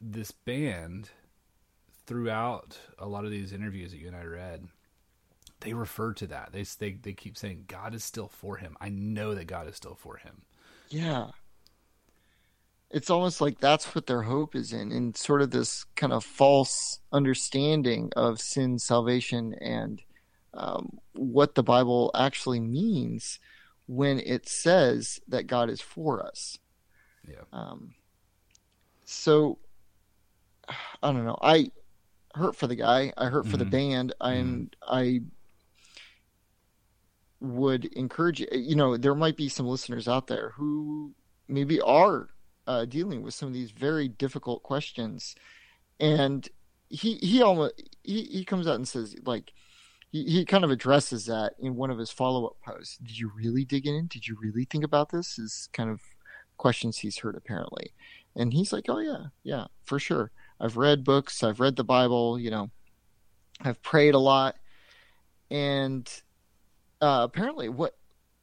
this band, throughout a lot of these interviews that you and I read, they refer to that. They they they keep saying God is still for him. I know that God is still for him. Yeah. It's almost like that's what their hope is in, in sort of this kind of false understanding of sin, salvation, and um, what the Bible actually means when it says that God is for us. Yeah. Um, so, I don't know. I hurt for the guy. I hurt for the Mhm. band. And I would encourage you. You know, there might be some listeners out there who maybe are uh, dealing with some of these very difficult questions, and he he almost he, he comes out and says like he, he kind of addresses that in one of his follow up posts. Did you really dig in? Did you really think about this? Is kind of questions he's heard apparently, and he's like, oh yeah, yeah, for sure. I've read books. I've read the Bible. You know, I've prayed a lot, and uh, apparently what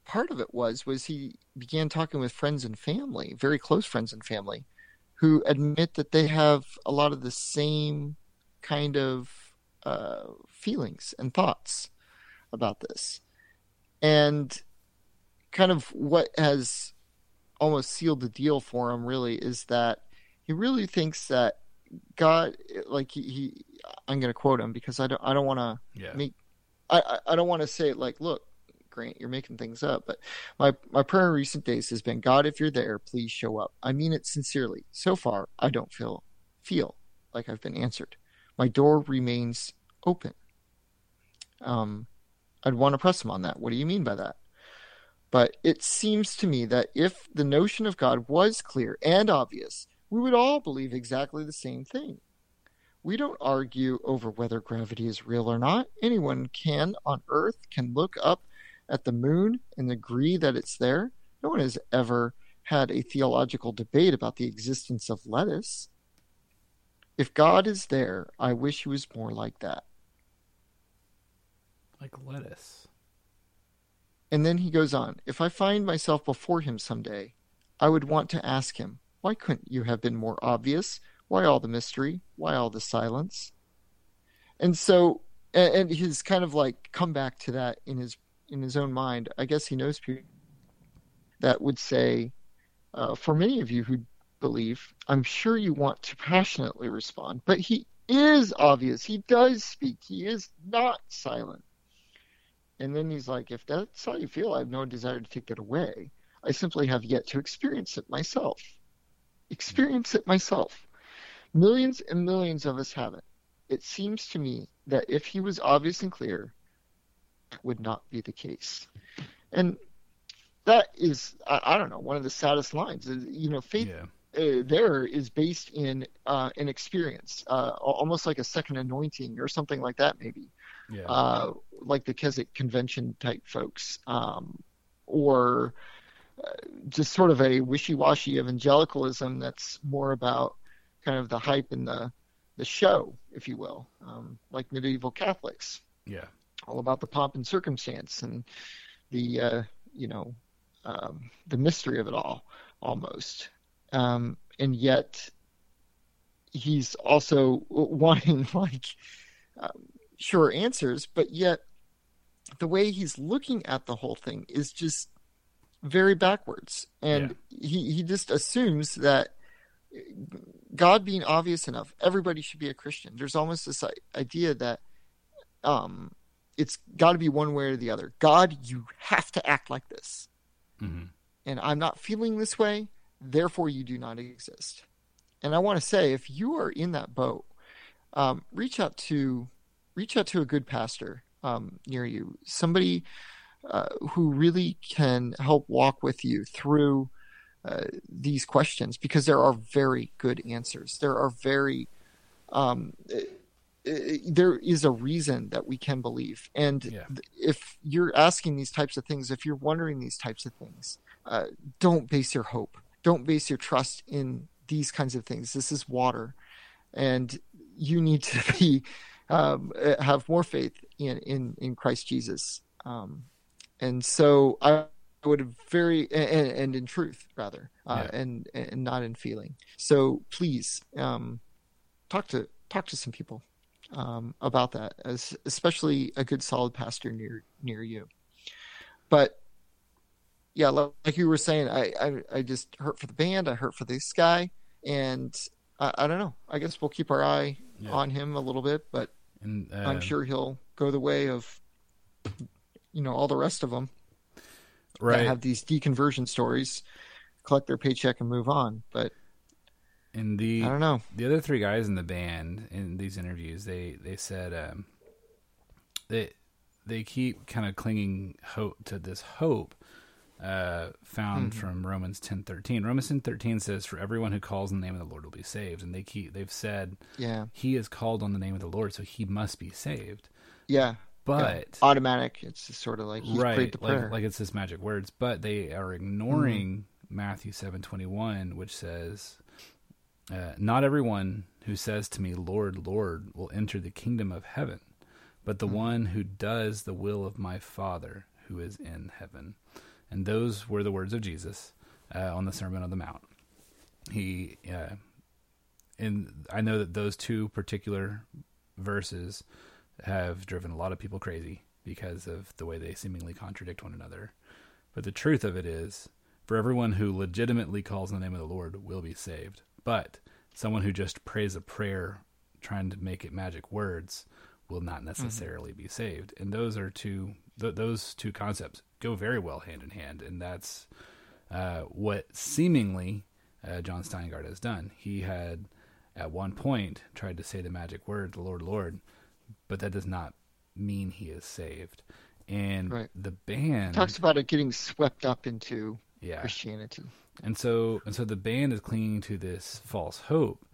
part of it was was he began talking with friends and family, very close friends and family, who admit that they have a lot of the same kind of uh, feelings and thoughts about this. And kind of what has almost sealed the deal for him really is that he really thinks that God, like he, he I'm going to quote him because I don't, I don't want to Yeah. make, I, I don't want to say like, look, Grant, you're making things up, but my my prayer in recent days has been, God, if you're there, please show up. I mean it sincerely. So far, I don't feel feel like I've been answered. My door remains open. Um, I'd want to press him on that. What do you mean by that? But it seems to me that if the notion of God was clear and obvious, we would all believe exactly the same thing. We don't argue over whether gravity is real or not. Anyone can on Earth can look up at the moon and agree that it's there. No one has ever had a theological debate about the existence of lettuce. If God is there, I wish he was more like that. Like lettuce. And then he goes on If I find myself before him someday, I would want to ask him, Why couldn't you have been more obvious? Why all the mystery? Why all the silence? And so, and, he's kind of like come back to that in his in his own mind. I guess he knows people that would say, uh, for many of you who believe, I'm sure you want to passionately respond, but he is obvious. He does speak. He is not silent. And then he's like, if that's how you feel, I have no desire to take it away. I simply have yet to experience it myself. Experience it myself. Millions and millions of us haven't. It seems to me that if he was obvious and clear, that would not be the case. And that is, I, I don't know, one of the saddest lines. You know, faith Yeah. Uh, there is based in uh, an experience, uh, almost like a second anointing or something like that, maybe Yeah. uh, like the Keswick Convention type folks, um, or uh, just sort of a wishy-washy evangelicalism that's more about kind of the hype and the the show, if you will, um, like medieval Catholics, yeah. all about the pomp and circumstance and the uh, you know um, the mystery of it all, almost, um, and yet he's also wanting like um, sure answers, but yet the way he's looking at the whole thing is just very backwards, and he he just assumes that God being obvious enough, everybody should be a Christian. There's almost this idea that um, it's got to be one way or the other. God, you have to act like this, hmm and I'm not feeling this way, therefore you do not exist. And I want to say, if you are in that boat, um, reach out to reach out to a good pastor um, near you, somebody uh, who really can help walk with you through uh, these questions, because there are very good answers. There are very um, there is a reason that we can believe, and Yeah. if you're asking these types of things, if you're wondering these types of things, uh, don't base your hope, don't base your trust in these kinds of things. This is water, and you need to be um, have more faith in in in Christ Jesus. Um, and so I would very and, and in truth rather, uh, Yeah. and and not in feeling. So please um, talk to talk to some people um, about that, as especially a good solid pastor near near you. But yeah, like you were saying, I, I I just hurt for the band. I hurt for this guy, and I, I don't know. I guess we'll keep our eye Yeah. on him a little bit, but And uh, I'm sure he'll go the way of you know all the rest of them right. that have these deconversion stories, collect their paycheck and move on. But and the I don't know. the other three guys in the band in these interviews they they said um, they they keep kind of clinging hope to this hope uh, found Mhm. from Romans ten thirteen. Romans ten thirteen says, "For everyone who calls on the name of the Lord will be saved." And they keep they've said Yeah, he is called on the name of the Lord, so he must be saved. yeah. But yeah. automatic. It's just sort of like he's right, the like like it's this magic words, but they are ignoring Matthew seven twenty one, which says, uh, "Not everyone who says to me, Lord, Lord, will enter the kingdom of heaven, but the one who does the will of my Father who is in heaven." And those were the words of Jesus uh, on the Sermon on the Mount. He, uh, and I know that those two particular verses have driven a lot of people crazy because of the way they seemingly contradict one another. But the truth of it is, for everyone who legitimately calls on the name of the Lord will be saved. But someone who just prays a prayer trying to make it magic words will not necessarily mm-hmm. be saved. And those are two th- those two concepts go very well hand in hand, and that's uh, what seemingly uh, Jon Steingard has done. He had at one point tried to say the magic word, the Lord, Lord, but that does not mean he is saved. And right. the band talks about it getting swept up into yeah. Christianity. And so and so the band is clinging to this false hope.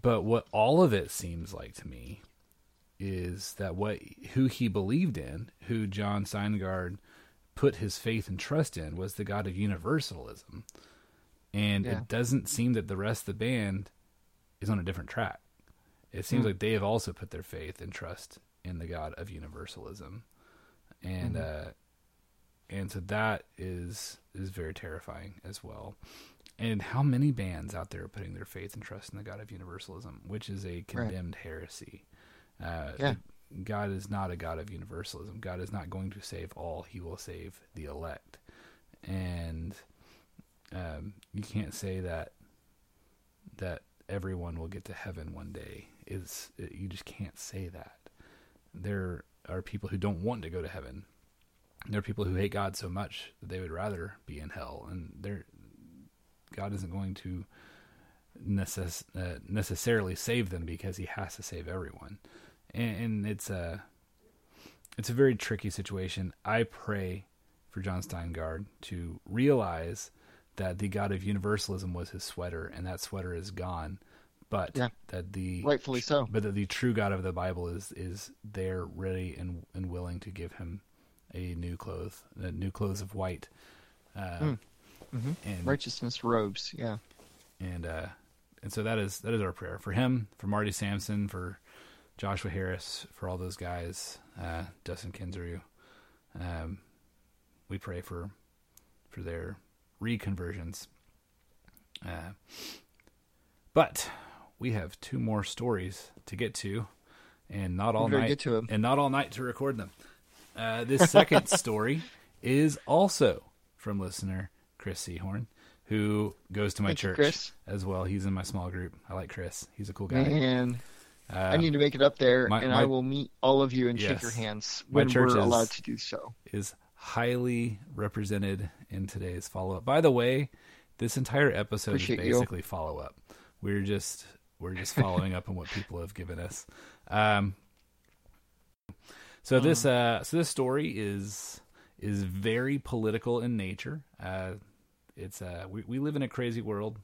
But what all of it seems like to me is that what who he believed in, who Jon Steingard put his faith and trust in was the God of universalism. And yeah. it doesn't seem that the rest of the band is on a different track. It seems mm. like they have also put their faith and trust in the God of universalism, and mm-hmm. uh, and so that is is very terrifying as well. And how many bands out there are putting their faith and trust in the God of universalism, which is a condemned right. heresy? Uh, yeah. God is not a God of universalism. God is not going to save all; He will save the elect, and um, you can't say that that everyone will get to heaven one day. Is you just can't say that. There are people who don't want to go to heaven. There are people who hate God so much that they would rather be in hell, and there, God isn't going to necess- uh, necessarily save them because He has to save everyone, and, and it's a it's a very tricky situation. I pray for Jon Steingard to realize that the God of universalism was his sweater, and that sweater is gone. But yeah, that the rightfully so. But that the true God of the Bible is is there, ready and and willing to give him a new clothes, a new clothes of white, uh, mm. mm-hmm. and righteousness robes. Yeah, and uh, and so that is that is our prayer for him, for Marty Sampson, for Joshua Harris, for all those guys, uh, Dustin Kensrue. Um, we pray for for their reconversions. Uh, but we have two more stories to get to, and not all night. And not all night to record them. Uh, this second story is also from listener Chris Seahorn, who goes to my Thank church you, as well. He's in my small group. I like Chris. He's a cool guy. Man, uh, I need to make it up there, my, and my, I will meet all of you and yes, shake your hands when we're is, allowed to do so. Is highly represented in today's follow up. By the way, this entire episode Appreciate is basically follow up. We're just we're just following up on what people have given us. Um, so this uh, so this story is is very political in nature. Uh, it's uh, we we live in a crazy world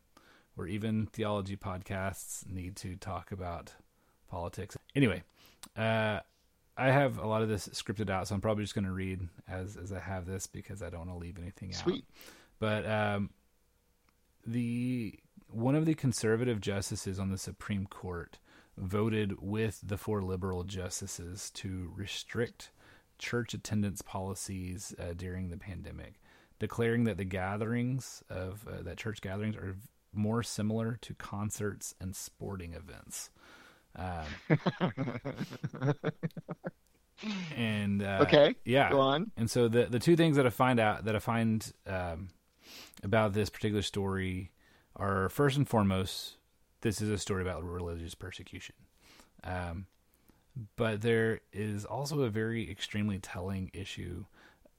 where even theology podcasts need to talk about politics. Anyway, uh, I have a lot of this scripted out, so I'm probably just going to read as as I have this because I don't want to leave anything out. Sweet. out. But um, the one of the conservative justices on the Supreme Court voted with the four liberal justices to restrict church attendance policies uh, during the pandemic, declaring that the gatherings of uh, that church gatherings are more similar to concerts and sporting events. Um, and uh, okay, yeah, go on. And so the the two things that I find out that I find um, about this particular story are first and foremost, this is a story about religious persecution. Um, but there is also a very extremely telling issue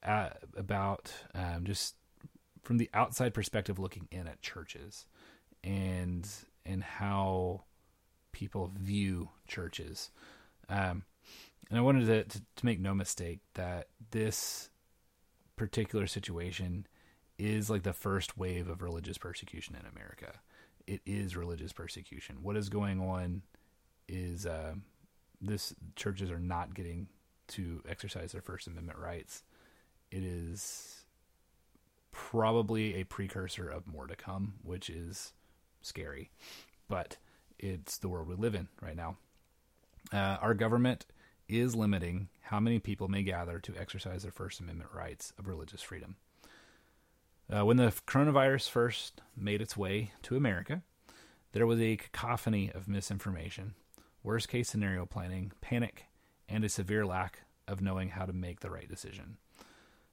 at, about um, just from the outside perspective looking in at churches and and how people view churches. Um, and I wanted to, to, to make no mistake that this particular situation is like the first wave of religious persecution in America. It is religious persecution. What is going on is uh, this churches are not getting to exercise their First Amendment rights. It is probably a precursor of more to come, which is scary. But it's the world we live in right now. Uh, our government is limiting how many people may gather to exercise their First Amendment rights of religious freedom. Uh, when the coronavirus first made its way to America, there was a cacophony of misinformation, worst case scenario planning, panic, and a severe lack of knowing how to make the right decision.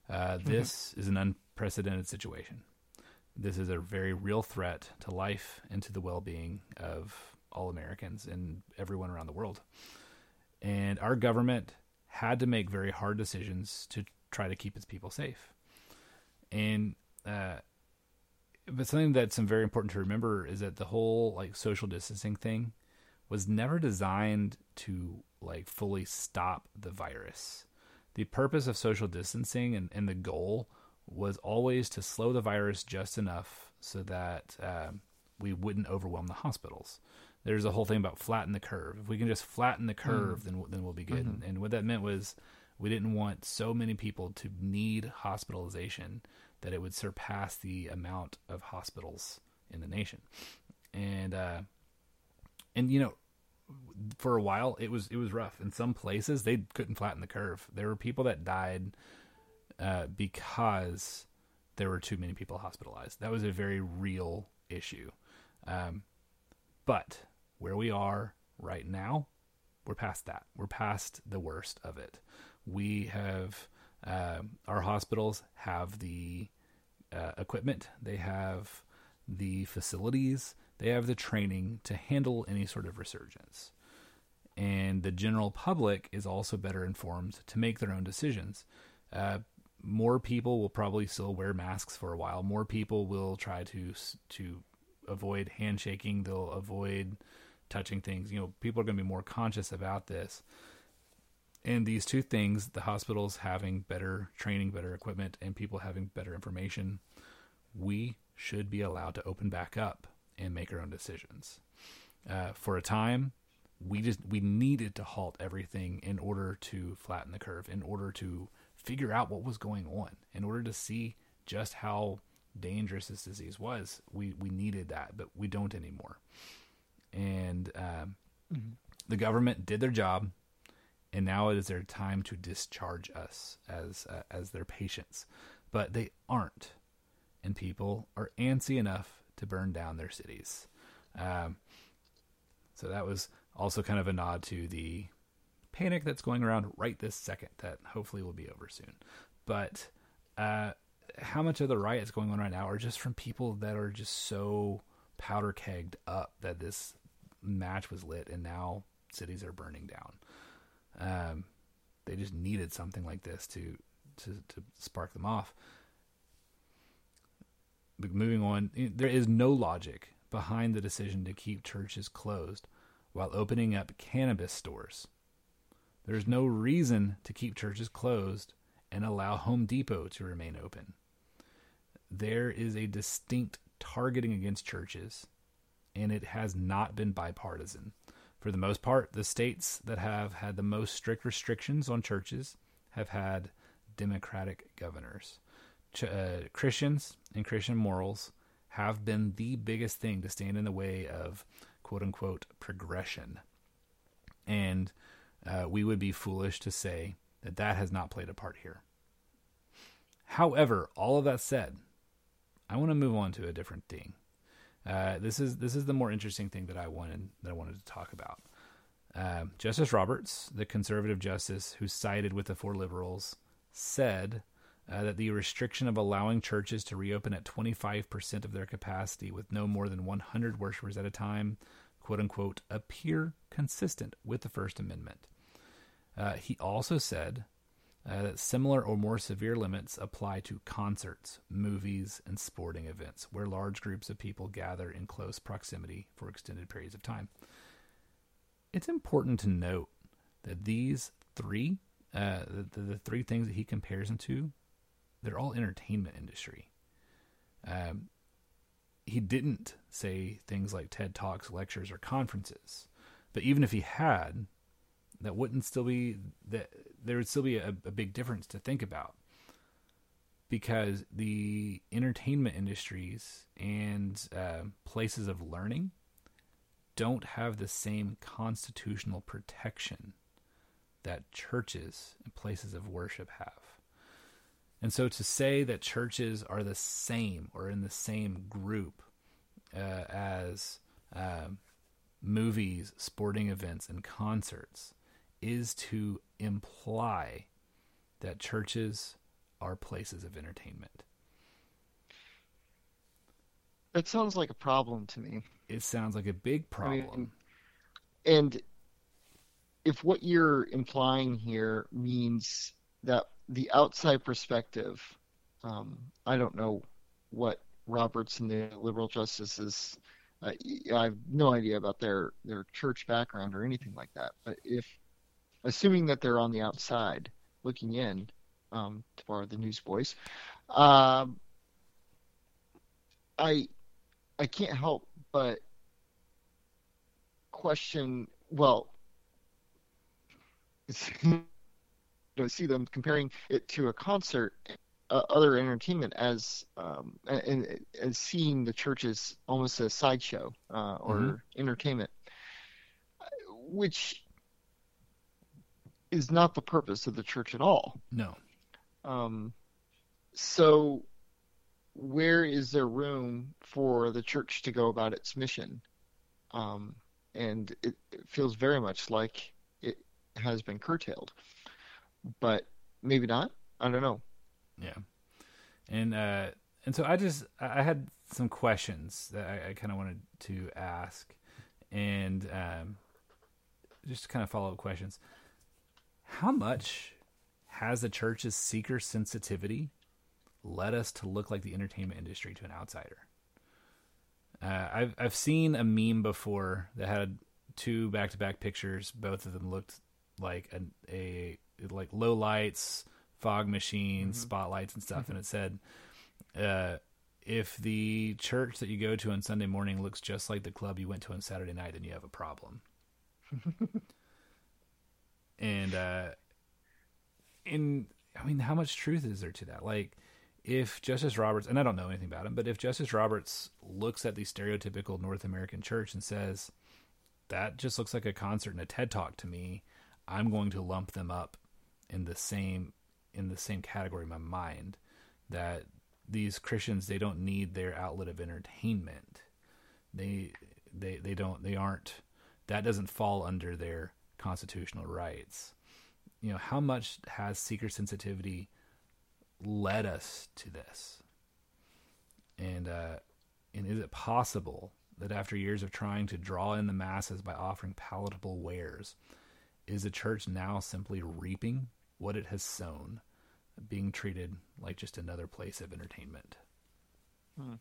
Uh, this is an unprecedented situation. This is a very real threat to life and to the well being of all Americans and everyone around the world. And our government had to make very hard decisions to try to keep its people safe. And, uh, but something that's very important to remember is that the whole like social distancing thing was never designed to like fully stop the virus. The purpose of social distancing and, and the goal was always to slow the virus just enough so that um, we wouldn't overwhelm the hospitals. There's a whole thing about flatten the curve. If we can just flatten the curve, mm. then then we'll be good. Mm-hmm. And, and what that meant was we didn't want so many people to need hospitalization that it would surpass the amount of hospitals in the nation. And uh, and you know, for a while it was it was rough. In some places they couldn't flatten the curve. There were people that died uh, because there were too many people hospitalized. That was a very real issue. Um, but where we are right now, we're past that. We're past the worst of it. We have uh, our hospitals have the uh, equipment, they have the facilities, they have the training to handle any sort of resurgence. And the general public is also better informed to make their own decisions. Uh, more people will probably still wear masks for a while. More people will try to to avoid handshaking. They'll avoid touching things. You know, people are going to be more conscious about this. And these two things, the hospitals having better training, better equipment, and people having better information, we should be allowed to open back up and make our own decisions. Uh, for a time, we just we needed to halt everything in order to flatten the curve, in order to figure out what was going on, in order to see just how dangerous this disease was. We we needed that, but we don't anymore. And um, mm-hmm. the government did their job, and now it is their time to discharge us as uh, as their patients. But they aren't, and people are antsy enough to burn down their cities. Um, so that was also kind of a nod to the panic that's going around right this second that hopefully will be over soon. But uh, how much of the riots going on right now are just from people that are just so powder kegged up that this match was lit and now cities are burning down. Um, they just needed something like this to to, to spark them off. But moving on, there is no logic behind the decision to keep churches closed while opening up cannabis stores. There's no reason to keep churches closed and allow Home Depot to remain open. There is a distinct targeting against churches, and it has not been bipartisan. For the most part, the states that have had the most strict restrictions on churches have had Democratic governors. Ch- uh, Christians and Christian morals have been the biggest thing to stand in the way of quote unquote progression. And uh, we would be foolish to say that that has not played a part here. However, all of that said, I want to move on to a different thing. Uh, this is this is the more interesting thing that I wanted that I wanted to talk about. Uh, justice Roberts, the conservative justice who sided with the four liberals, said uh, that the restriction of allowing churches to reopen at 25% of their capacity with no more than 100 worshipers at a time, quote unquote, appear consistent with the First Amendment. Uh, he also said uh, that similar or more severe limits apply to concerts, movies, and sporting events where large groups of people gather in close proximity for extended periods of time. It's important to note that these three, uh, the, the, three things that he compares them to, they're all entertainment industry. Um, he didn't say things like TED Talks, lectures, or conferences. But even if he had, that wouldn't still be that there would still be a, a big difference to think about because the entertainment industries and uh, places of learning don't have the same constitutional protection that churches and places of worship have. And so to say that churches are the same or in the same group uh, as uh, movies, sporting events, and concerts is to imply that churches are places of entertainment. That sounds like a problem to me. It sounds like a big problem. I mean, and if what you're implying here means that the outside perspective, um, I don't know what Roberts and the liberal justices. Uh, I have no idea about their their church background or anything like that. But if, assuming that they're on the outside looking in, um, to borrow the newsboys, um, I I can't help but question. Well, know, see them comparing it to a concert, uh, other entertainment as um, and, and seeing the church as almost a sideshow uh, or Mhm. entertainment, which is not the purpose of the church at all. no. Um, so, where is there room for the church to go about its mission? Um, and it, it feels very much like it has been curtailed, but maybe not. I don't know. Yeah, and uh, and so I just I had some questions that I, I kind of wanted to ask, and um, just kind of follow up questions. How much has the church's seeker sensitivity led us to look like the entertainment industry to an outsider? Uh, I've I've seen a meme before that had two back to back pictures. Both of them looked like a, a like low lights, fog machines, spotlights, and stuff, and it said, uh, "If the church that you go to on Sunday morning looks just like the club you went to on Saturday night, then you have a problem." and uh, in I mean, how much truth is there to that? Like, if Justice Roberts, and I don't know anything about him, but if Justice Roberts looks at the stereotypical North American church and says, that just looks like a concert and a TED talk to me, I'm going to lump them up in the same in the same category in my mind that these Christians they don't need their outlet of entertainment. They they they don't they aren't that doesn't fall under their constitutional rights. You know, how much has seeker sensitivity led us to this? And uh and is it possible that after years of trying to draw in the masses by offering palatable wares, is the church now simply reaping what it has sown, being treated like just another place of entertainment? Hmm.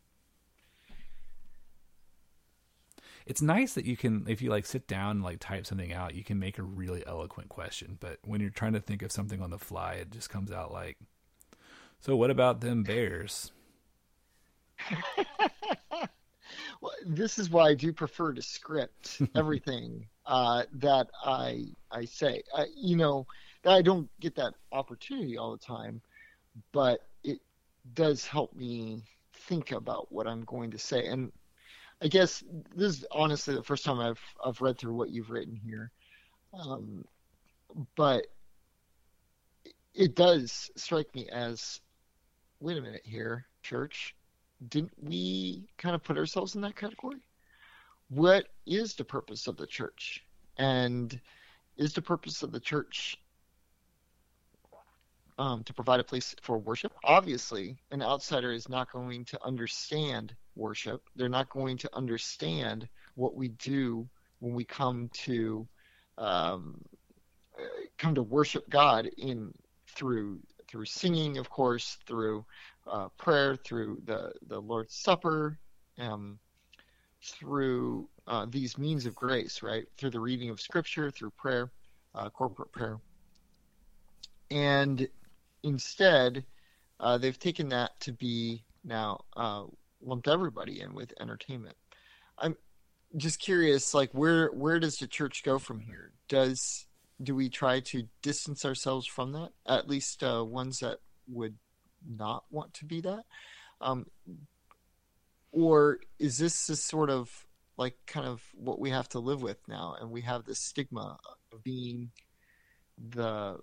It's nice that you can, if you like sit down and like type something out, you can make a really eloquent question. But when you're trying to think of something on the fly, it just comes out like, "So what about them bears?" Well, this is why I do prefer to script everything uh, that I I say. I, you know, I don't get that opportunity all the time, but it does help me think about what I'm going to say. And I guess this is honestly the first time I've I've read through what you've written here, um, but it does strike me as, wait a minute here, church didn't we kind of put ourselves in that category? What is the purpose of the church? And is the purpose of the church um, to provide a place for worship? Obviously, an outsider is not going to understand worship. They're not going to understand what we do when we come to um, come to worship God in through through singing, of course, through uh, prayer, through the, the Lord's Supper, um, through uh, these means of grace, right? Through the reading of Scripture, through prayer, uh, corporate prayer. And instead, uh, they've taken that to be now uh, lumped everybody in with entertainment. I'm just curious, like where where does the church go from here? Does do we try to distance ourselves from that? At least uh, ones that would not want to be that, um, or is this just sort of like kind of what we have to live with now, and we have this stigma of being the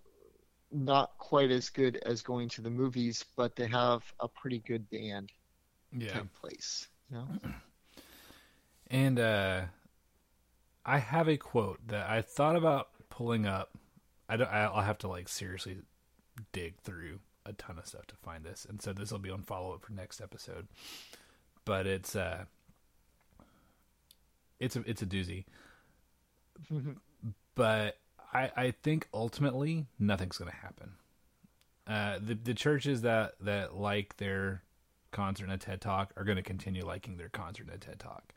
not quite as good as going to the movies, but they have a pretty good band type place. You know? And uh, I have a quote that I thought about pulling up I don't. I'll have to like seriously dig through a ton of stuff to find this, and so this will be on follow up for next episode. But it's uh, it's a it's a doozy. but I I think ultimately nothing's going to happen. Uh, the the churches that that like their concert and a TED Talk are going to continue liking their concert and a TED Talk.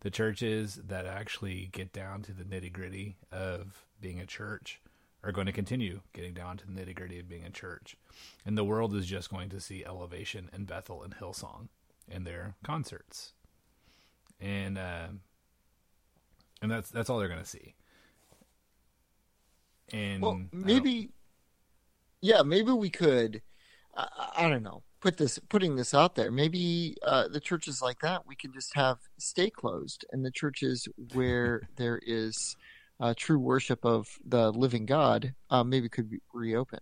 The churches that actually get down to the nitty gritty of being a church are going to continue getting down to the nitty gritty of being a church. And the world is just going to see Elevation and Bethel and Hillsong in their concerts. And uh, and that's that's all they're going to see. And Well, maybe, yeah, maybe we could. I, I don't know. Put this, putting this out there. Maybe uh, the churches like that we can just have stay closed, and the churches where there is uh, true worship of the living God, uh, maybe could be reopen.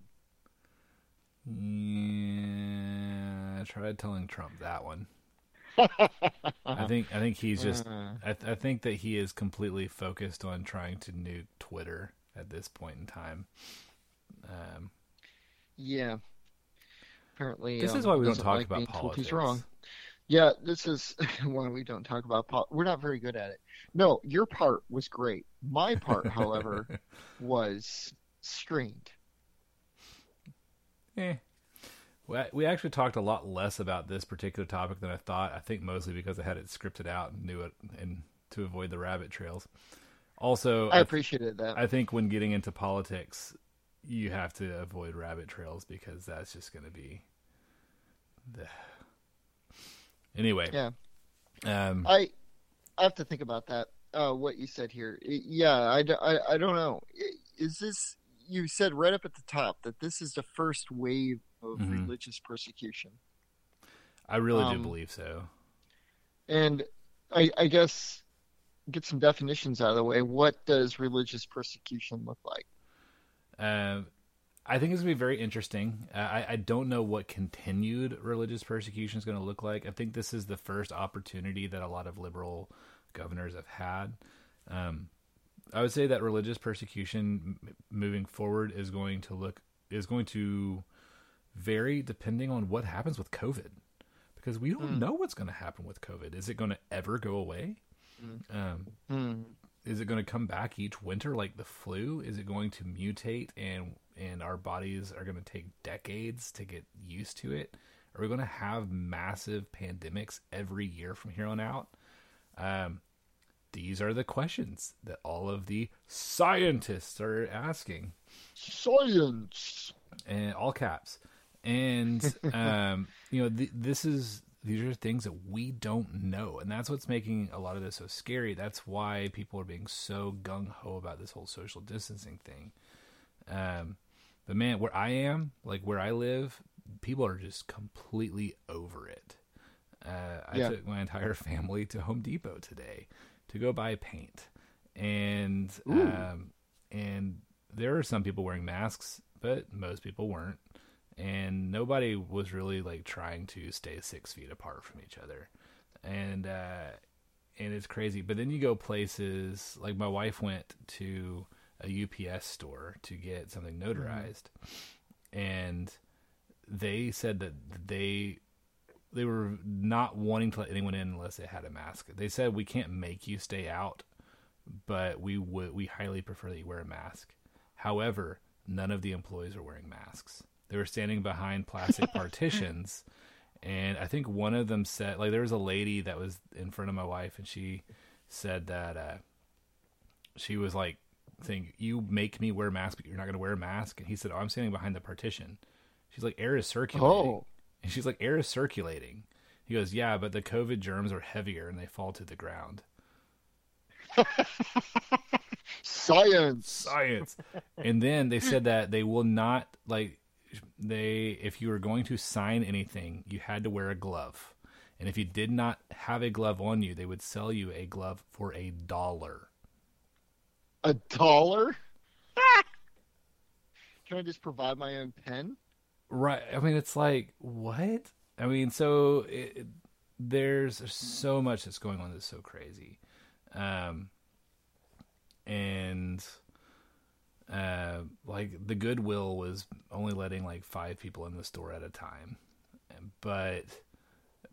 Yeah, I tried telling Trump that one. I think I think he's just Uh, I, th- I think that he is completely focused on trying to nuke Twitter at this point in time. Um, yeah. Apparently, this um, is why we don't talk like about politics. He's wrong. Yeah, this is why we don't talk about politics. We're not very good at it. No, your part was great. My part, however, was strained. Eh. We, we actually talked a lot less about this particular topic than I thought. I think mostly because I had it scripted out and knew it, and to avoid the rabbit trails. Also, I I, appreciated that. I think when getting into politics, you have to avoid rabbit trails because that's just going to be the. Anyway, yeah, um, I I have to think about that. Uh, what you said here. yeah, I- Yeah, I don't know. Is this you said right up at the top that this is the first wave of Mhm. religious persecution, I really um, do believe so. and I, I guess get some definitions out of the way. What does religious persecution look like? Um, I think it's going to be very interesting. Uh, I, I don't know what continued religious persecution is going to look like. I think this is the first opportunity that a lot of liberal governors have had. Um, I would say that religious persecution m- moving forward is going to look is going to vary depending on what happens with COVID, because we don't Mm. know what's going to happen with COVID. Is it going to ever go away? Um, Hmm. is it going to come back each winter like the flu? Is it going to mutate and and our bodies are going to take decades to get used to it? Are we going to have massive pandemics every year from here on out? Um these are the questions that all of the scientists are asking. Science. and all caps. And um you know th- this is these are things that we don't know. And that's what's making a lot of this so scary. That's why people are being so gung-ho about this whole social distancing thing. Um but man where i am like where i live people are just completely over it. Uh, i Yeah. took my entire family to home depot today to go buy paint. And um and there are some people wearing masks but most people weren't and nobody was really like trying to stay six feet apart from each other. And uh and it's crazy. But then you go places like my wife went to a ups store to get something notarized and they said that they they were not wanting to let anyone in unless they had a mask. They said we can't make you stay out but we would we highly prefer that you wear a mask. However none of the employees are wearing masks they were standing behind plastic partitions and i think one of them said like there was a lady that was in front of my wife and she said that uh she was like saying you make me wear a mask but you're not going to wear a mask and he said oh i'm standing behind the partition she's like air is circulating Oh. and she's like air is circulating he goes yeah but the covid germs are heavier and they fall to the ground Science. science. and then they said that they will not like they if you were going to sign anything, you had to wear a glove. And if you did not have a glove on you, they would sell you a glove for a dollar. A dollar? Can I just provide my own pen? Right. I mean, it's like what? I mean, so it, it- there's so much that's going on that's so crazy, um, and uh, like the Goodwill was only letting like five people in the store at a time, but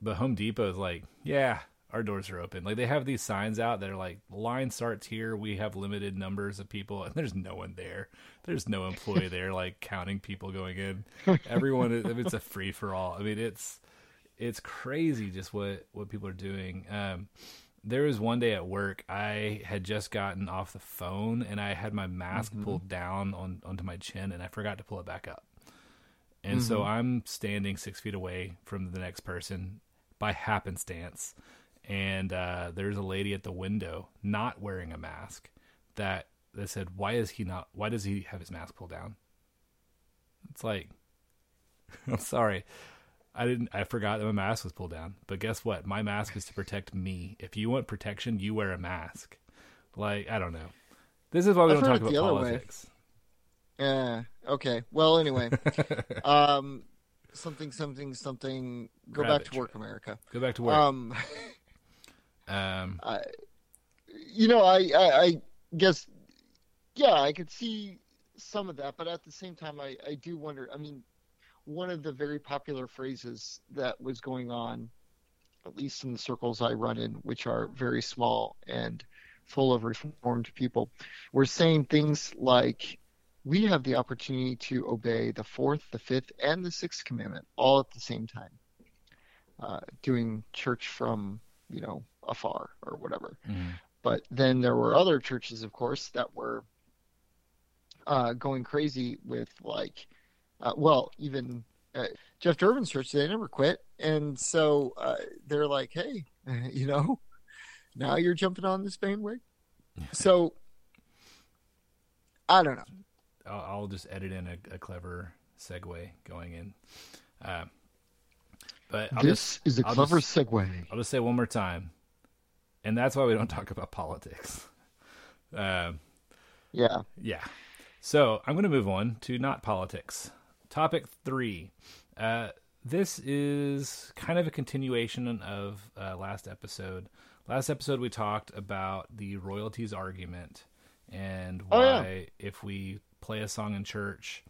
but Home Depot is like, yeah, our doors are open. Like they have these signs out that are like, line starts here. We have limited numbers of people, and there's no one there. There's no employee there like counting people going in. Everyone, is, it's a free for all. I mean, it's it's crazy just what what people are doing. Um, there was one day at work I had just gotten off the phone and I had my mask mm-hmm. pulled down on onto my chin and I forgot to pull it back up. And mm-hmm. so I'm standing six feet away from the next person by happenstance. And uh, there's a lady at the window not wearing a mask that that said, "Why is he not? Why does he have his mask pulled down?" It's like, I'm sorry, I didn't. I forgot that my mask was pulled down. But guess what? My mask is to protect me. If you want protection, you wear a mask. Like I don't know. This is why we I've don't talk about politics. Yeah. Okay. Well, anyway, um, something, something, something. Go Rabbit back to work, America. Go back to work. Um, um, I, you know, I, I, I guess, yeah, I could see some of that, but at the same time, I, I do wonder. I mean, one of the very popular phrases that was going on, at least in the circles I run in, which are very small and full of reformed people, were saying things like, we have the opportunity to obey the fourth, the fifth, and the sixth commandment all at the same time. Uh, doing church from, you know, afar or whatever. Mm-hmm. But then there were other churches, of course, that were uh, going crazy with like uh, well, even uh, Jeff Durbin's church, they never quit, and so uh, they're like, hey, you know, now you're jumping on this bandwagon. so I don't know. I'll, I'll just edit in a, a, clever segue going in. Uh, but I'll this just, is a I'll clever just, segue. I'll just say one more time, and that's why we don't talk about politics. Uh, yeah, yeah. So I'm going to move on to not politics. Topic three. Uh, this is kind of a continuation of uh, last episode. Last episode, we talked about the royalties argument and why, oh, yeah. if we play a song in church,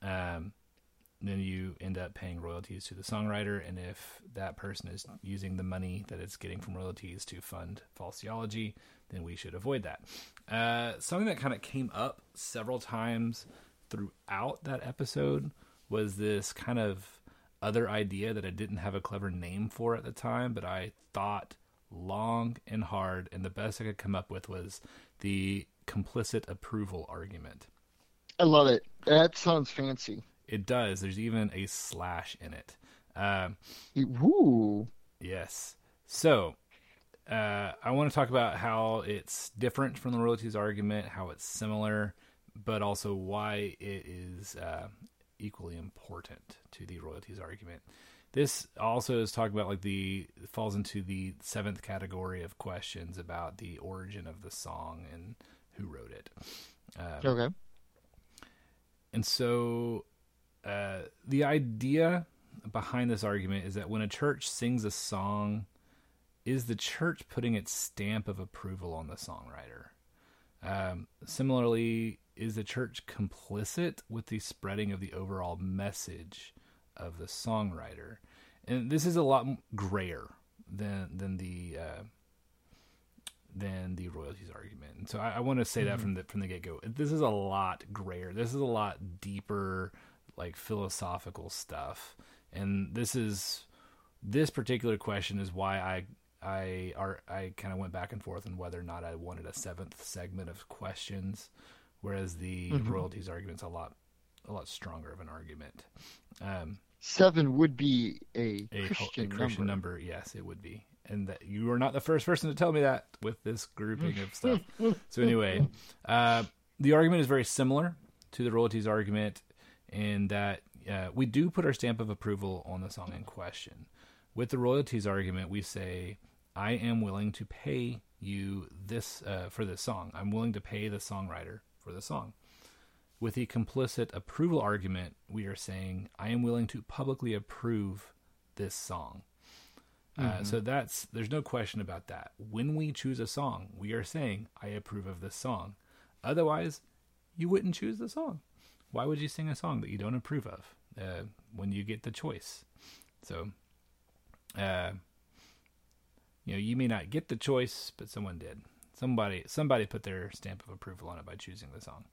um, then you end up paying royalties to the songwriter. And if that person is using the money that it's getting from royalties to fund false theology, then we should avoid that. Uh, something that kind of came up several times throughout that episode was this kind of other idea that I didn't have a clever name for at the time, but I thought long and hard, and the best I could come up with was the complicit approval argument. I love it. That sounds fancy. It does. There's even a slash in it. Um, Ooh. Yes. So, uh, I want to talk about how it's different from the royalties argument, how it's similar, but also why it is uh, equally important to the royalties argument. This also is talking about like the falls into the seventh category of questions about the origin of the song and who wrote it. Um, okay. And so uh, the idea behind this argument is that when a church sings a song, is the church putting its stamp of approval on the songwriter? Um, similarly, is the church complicit with the spreading of the overall message of the songwriter? And this is a lot grayer than than the uh, than the royalties argument. And so I, I want to say mm-hmm. that from the from the get go. This is a lot grayer. This is a lot deeper, like philosophical stuff. And this is this particular question is why I I are I kind of went back and forth on whether or not I wanted a seventh segment of questions whereas the mm-hmm. royalties argument's a lot a lot stronger of an argument. Um, Seven would be a, a Christian, a Christian number. number. Yes, it would be, and that you are not the first person to tell me that with this grouping of stuff. so anyway, uh, the argument is very similar to the royalties argument in that uh, we do put our stamp of approval on the song in question. With the royalties argument, we say, "I am willing to pay you this uh, for this song. I'm willing to pay the songwriter for the song. With the complicit approval argument, we are saying, I am willing to publicly approve this song. Uh, mm-hmm. Uh, so that's there's no question about that. When we choose a song, we are saying, I approve of this song. Otherwise, you wouldn't choose the song. Why would you sing a song that you don't approve of uh, when you get the choice? So, uh, you know, you may not get the choice, but someone did. Somebody, somebody put their stamp of approval on it by choosing the song.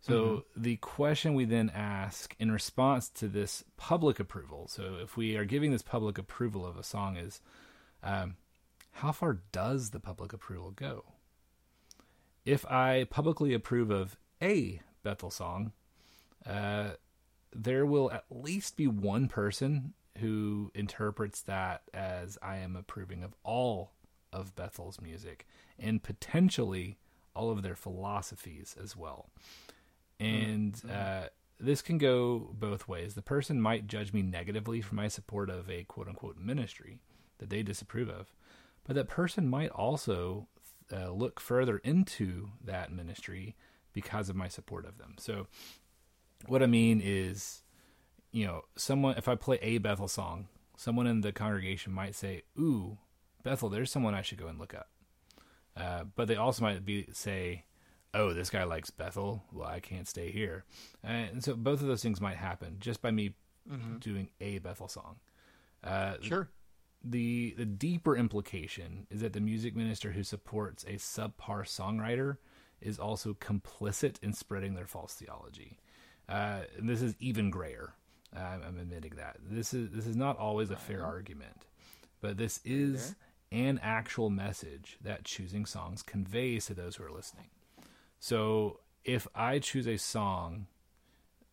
So mm-hmm. the question we then ask in response to this public approval. So if we are giving this public approval of a song, is um, how far does the public approval go? If I publicly approve of a Bethel song, uh, there will at least be one person who interprets that as I am approving of all of Bethel's music and potentially all of their philosophies as well. And mm-hmm. uh, this can go both ways. The person might judge me negatively for my support of a quote unquote ministry that they disapprove of, but that person might also uh, look further into that ministry because of my support of them. So, what I mean is, you know, someone, if I play a Bethel song, someone in the congregation might say, Ooh, Bethel, there's someone I should go and look up. Uh, but they also might be say, oh, this guy likes Bethel. Well, I can't stay here. And so both of those things might happen just by me mm-hmm. doing a Bethel song. Uh, sure. The the deeper implication is that the music minister who supports a subpar songwriter is also complicit in spreading their false theology. Uh, and this is even grayer. I'm admitting that this is this is not always a fair argument, but this is an actual message that choosing songs conveys to those who are listening. So if I choose a song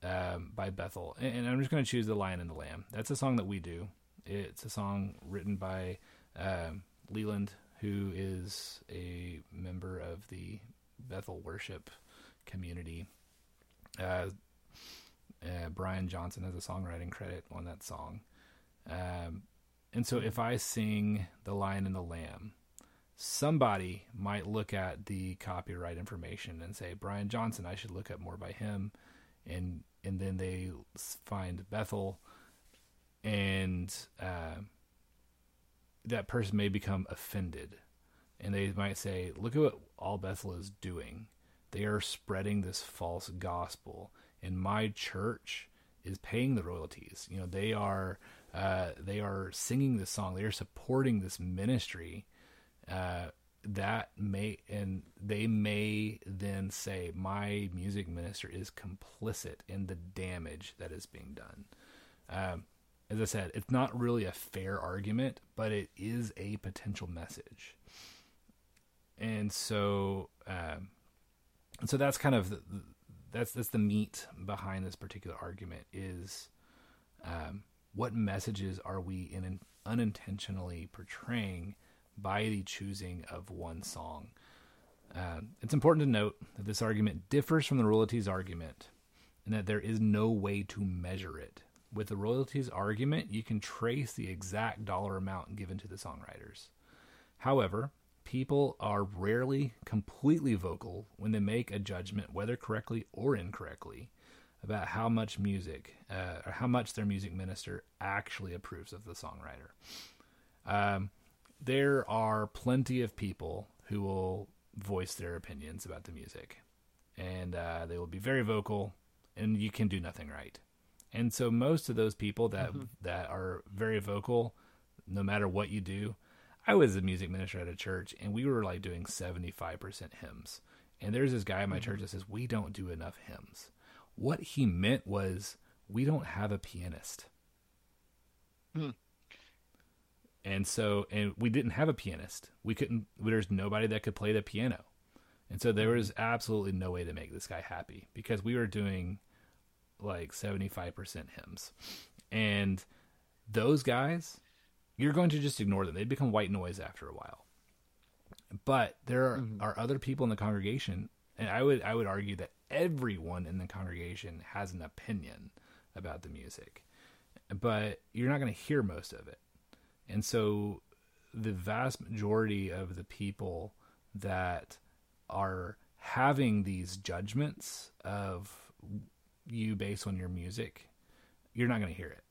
um, by Bethel, and I'm just going to choose "The Lion and the Lamb," that's a song that we do. It's a song written by um, Leeland, who is a member of the Bethel worship community. Uh, uh, Brian Johnson has a songwriting credit on that song. Um, and so if I sing The Lion and the Lamb, somebody might look at the copyright information and say Brian Johnson, I should look up more by him, and and then they find Bethel, and uh, that person may become offended, and they might say, look at what all Bethel is doing. They are spreading this false gospel, and my church is paying the royalties. You know, they are uh, they are singing this song. They are supporting this ministry uh, that may and they may then say my music minister is complicit in the damage that is being done. Um, as I said, it's not really a fair argument, but it is a potential message. And so, um, and so that's kind of the, that's that's the meat behind this particular argument is um, what messages are we in unintentionally portraying by the choosing of one song. Uh, it's important to note that this argument differs from the royalties argument and that there is no way to measure it. With the royalties argument, you can trace the exact dollar amount given to the songwriters. However, people are rarely completely vocal when they make a judgment, whether correctly or incorrectly, about how much music uh, or how much their music minister actually approves of the songwriter. Um, there are plenty of people who will voice their opinions about the music, and uh, they will be very vocal, and you can do nothing right. And so most of those people that mm-hmm. that are very vocal, no matter what you do, I was a music minister at a church, and we were like doing seventy five percent hymns. And there's this guy in my mm-hmm. church that says we don't do enough hymns. What he meant was we don't have a pianist. Hmm and so and we didn't have a pianist we couldn't there's nobody that could play the piano and so there was absolutely no way to make this guy happy because we were doing like 75% hymns and those guys you're going to just ignore them they become white noise after a while but there are, mm-hmm. are other people in the congregation and i would i would argue that everyone in the congregation has an opinion about the music but you're not going to hear most of it and so the vast majority of the people that are having these judgments of you based on your music, you're not going to hear it.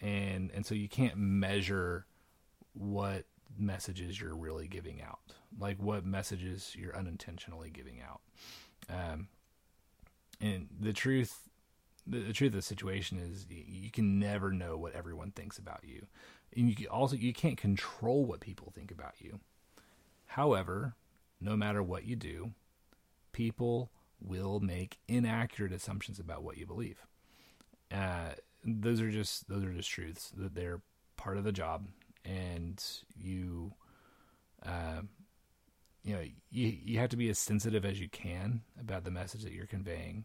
And and so you can't measure what messages you're really giving out, like what messages you're unintentionally giving out. Um, and the truth, the, the truth of the situation is you can never know what everyone thinks about you, and you can also you can't control what people think about you. However, no matter what you do, people will make inaccurate assumptions about what you believe. Uh, those are just those are just truths that they're part of the job, and you, uh, you know, you you have to be as sensitive as you can about the message that you're conveying,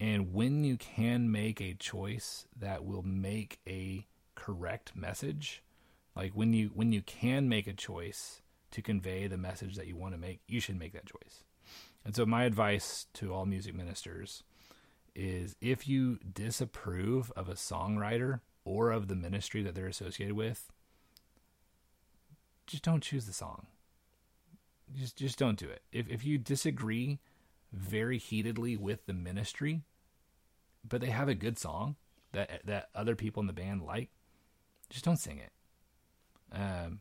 and when you can make a choice that will make a correct message, like when you when you can make a choice to convey the message that you want to make, you should make that choice. And so, my advice to all music ministers is if you disapprove of a songwriter or of the ministry that they're associated with, just don't choose the song. Just just don't do it. If if you disagree very heatedly with the ministry, but they have a good song that that other people in the band like, just don't sing it. Um,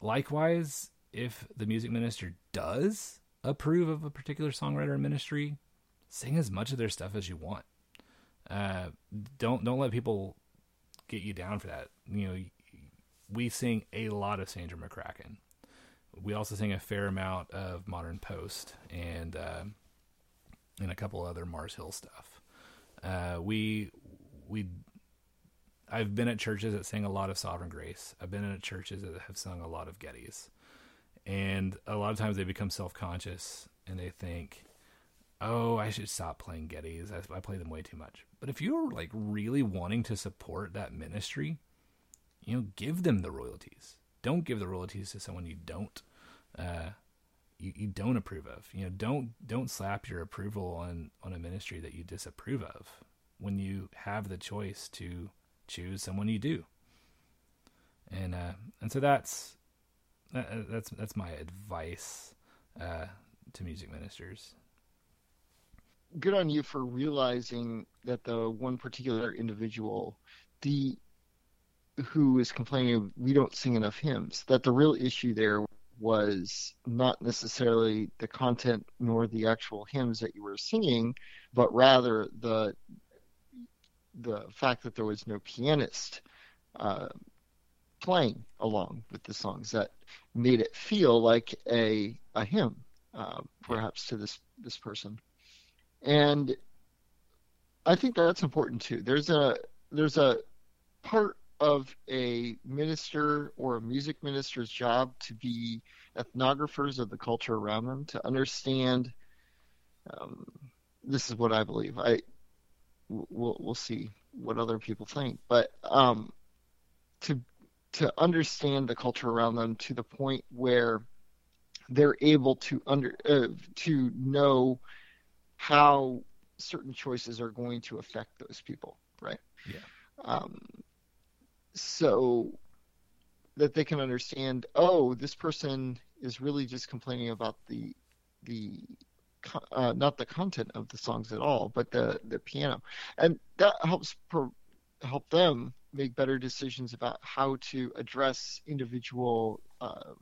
likewise, if the music minister does approve of a particular songwriter or ministry, sing as much of their stuff as you want. Uh, don't don't let people get you down for that. You know, we sing a lot of Sandra McCracken. We also sing a fair amount of modern post and uh, and a couple other Mars Hill stuff. Uh, we we I've been at churches that sing a lot of Sovereign Grace. I've been at churches that have sung a lot of Gettys, and a lot of times they become self conscious and they think, "Oh, I should stop playing Gettys. I, I play them way too much." But if you're like really wanting to support that ministry, you know, give them the royalties. Don't give the royalties to someone you don't uh, you, you don't approve of. You know, don't don't slap your approval on on a ministry that you disapprove of when you have the choice to choose someone you do. And uh, and so that's that, that's that's my advice uh, to music ministers. Good on you for realizing that the one particular individual, the who is complaining we don't sing enough hymns, that the real issue there was not necessarily the content nor the actual hymns that you were singing, but rather the the fact that there was no pianist uh, playing along with the songs that made it feel like a a hymn, uh, perhaps to this this person, and I think that's important too. There's a there's a part of a minister or a music minister's job to be ethnographers of the culture around them, to understand. Um, this is what I believe. I we'll we'll see what other people think, but um, to to understand the culture around them to the point where they're able to under uh, to know how certain choices are going to affect those people, right? Yeah. Um, so that they can understand, oh, this person is really just complaining about the the uh, not the content of the songs at all, but the the piano, and that helps pro- help them make better decisions about how to address individual uh,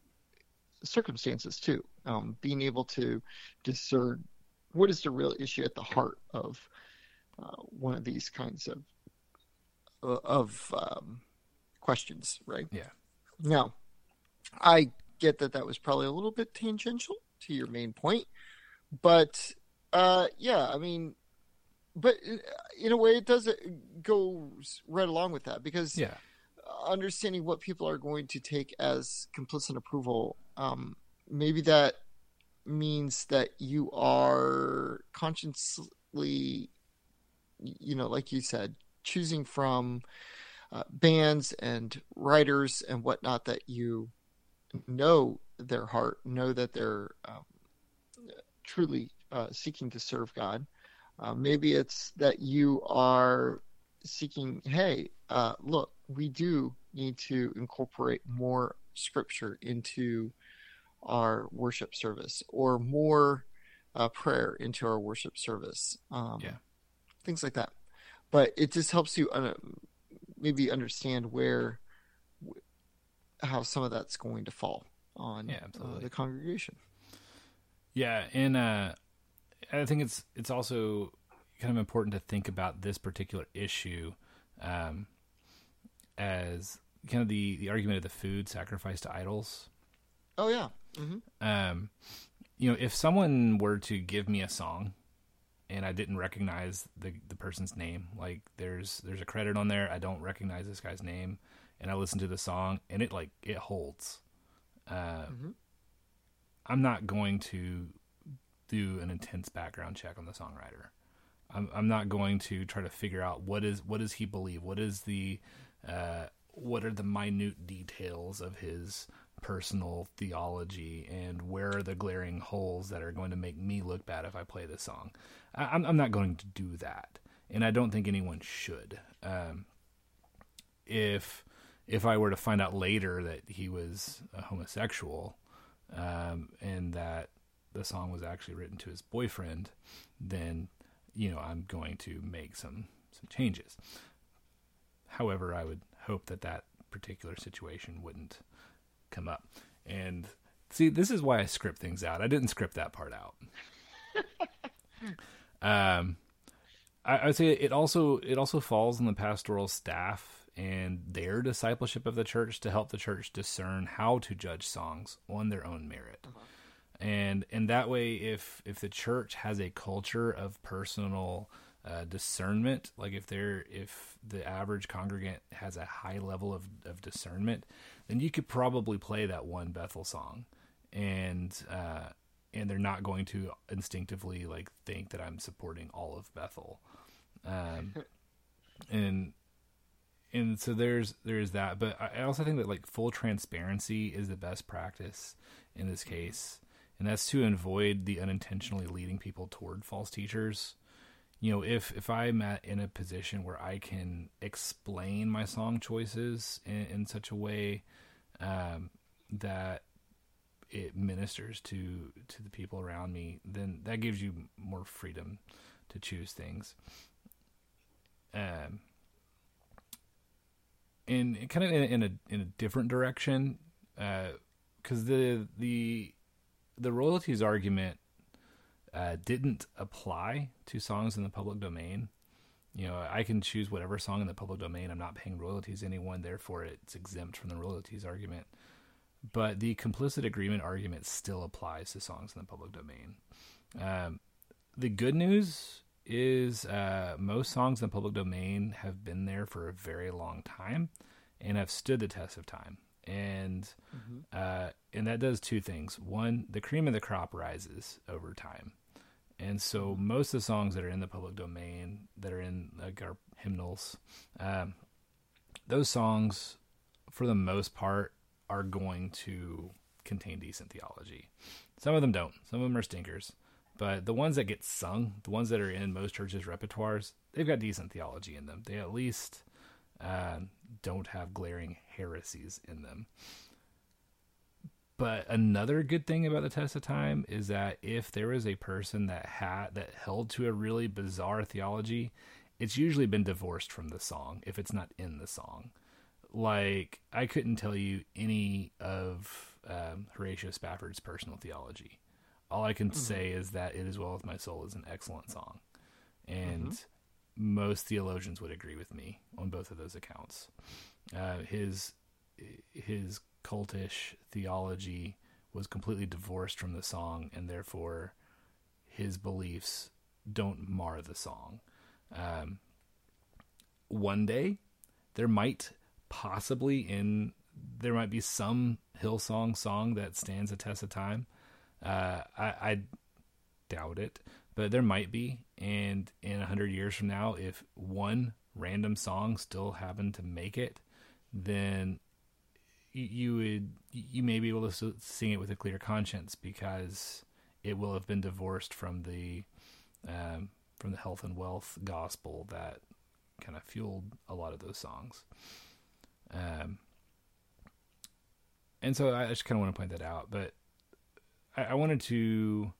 circumstances too. Um, being able to discern what is the real issue at the heart of uh, one of these kinds of uh, of um, questions, right? Yeah. Now, I get that that was probably a little bit tangential to your main point, but uh, yeah, I mean, but uh, in a way, it does it goes right along with that because Yeah. understanding what people are going to take as complicit approval, um, maybe that means that you are consciously, you know, like you said, choosing from uh, bands and writers and whatnot that you know their heart, know that they're um, truly uh, seeking to serve God. Uh, maybe it's that you are seeking, hey, uh, look, we do need to incorporate more scripture into our worship service or more uh, prayer into our worship service. Um, Yeah. Things like that. But it just helps you uh, maybe understand where, how some of that's going to fall on Yeah, uh, the congregation. Yeah, and uh, I think it's it's also kind of important to think about this particular issue um, as kind of the the argument of the food sacrificed to idols. Oh yeah. Hmm Um, you know, if someone were to give me a song and I didn't recognize the the person's name, like there's there's a credit on there, I don't recognize this guy's name, and I listen to the song and it like it holds. Uh, Mhm. I'm not going to do an intense background check on the songwriter. I'm I'm not going to try to figure out what is what does he believe, what is the uh, what are the minute details of his personal theology, and where are the glaring holes that are going to make me look bad if I play this song. I, I'm I'm not going to do that, and I don't think anyone should. Um, if if I were to find out later that he was a homosexual, um, and that the song was actually written to his boyfriend, then you know I'm going to make some some changes. However, I would hope that that particular situation wouldn't come up. And see, this is why I script things out. I didn't script that part out. um, I, I would say it also it also falls on the pastoral staff and their discipleship of the church to help the church discern how to judge songs on their own merit. And and that way, if if the church has a culture of personal uh, discernment, like if they're if the average congregant has a high level of, of discernment, then you could probably play that one Bethel song, and uh, and they're not going to instinctively like think that I'm supporting all of Bethel, um, and and so there's there's that. But I I also think that like full transparency is the best practice in this case, and that's to avoid the unintentionally leading people toward false teachers you know if if i'm at in a position where i can explain my song choices in, in such a way um, that it ministers to to the people around me then that gives you more freedom to choose things. Um and kind of in, in a in a different direction because the the the royalties argument uh, didn't apply to songs in the public domain. You know, I can choose whatever song in the public domain. I'm not paying royalties to anyone, therefore it's exempt from the royalties argument. But the complicit agreement argument still applies to songs in the public domain. Um, the good news is uh, most songs in the public domain have been there for a very long time and have stood the test of time. And uh, and that does two things. One, the cream of the crop rises over time. And so most of the songs that are in the public domain, that are in like our hymnals, um, those songs, for the most part, are going to contain decent theology. Some of them don't. Some of them are stinkers. But the ones that get sung, the ones that are in most churches' repertoires, they've got decent theology in them. They at least um, don't have glaring heresies in them. But another good thing about the test of time is that if there is a person that had that held to a really bizarre theology, it's usually been divorced from the song if it's not in the song. Like I couldn't tell you any of um, Horatio Spafford's personal theology. All I can say is that "It Is Well with My Soul" is an excellent song, and most theologians would agree with me on both of those accounts. Uh, his his cultish theology was completely divorced from the song, and therefore his beliefs don't mar the song. Um, one day, there might possibly in there might be some Hillsong song that stands a test of time. Uh, I, I doubt it, but there might be. And in a hundred years from now, if one random song still happened to make it, then you would you may be able to sing it with a clear conscience because it will have been divorced from the um, from the health and wealth gospel that kind of fueled a lot of those songs. Um, and so I just kind of want to point that out, but I, I wanted to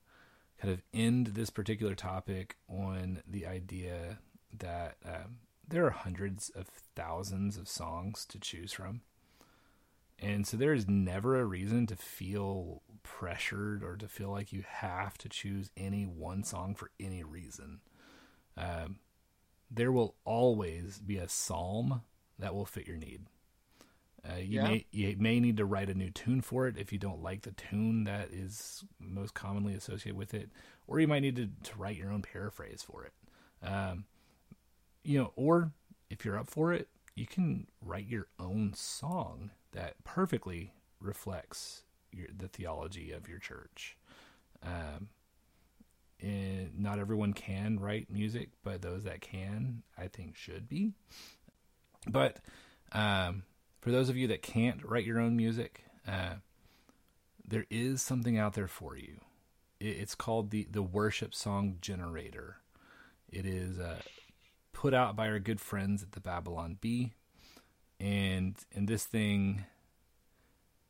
kind of end this particular topic on the idea that um, there are hundreds of thousands of songs to choose from. And so there is never a reason to feel pressured or to feel like you have to choose any one song for any reason. Um, there will always be a psalm that will fit your need. Uh, you Yeah. may you may need to write a new tune for it if you don't like the tune that is most commonly associated with it, or you might need to, to write your own paraphrase for it. Um, you know, or if you're up for it, you can write your own song that perfectly reflects your, the theology of your church. Um, not everyone can write music, but those that can, I think, should be. But um, for those of you that can't write your own music, uh, there is something out there for you. It, it's called the the worship song generator. It is uh, put out by our good friends at the Babylon Bee, and and this thing,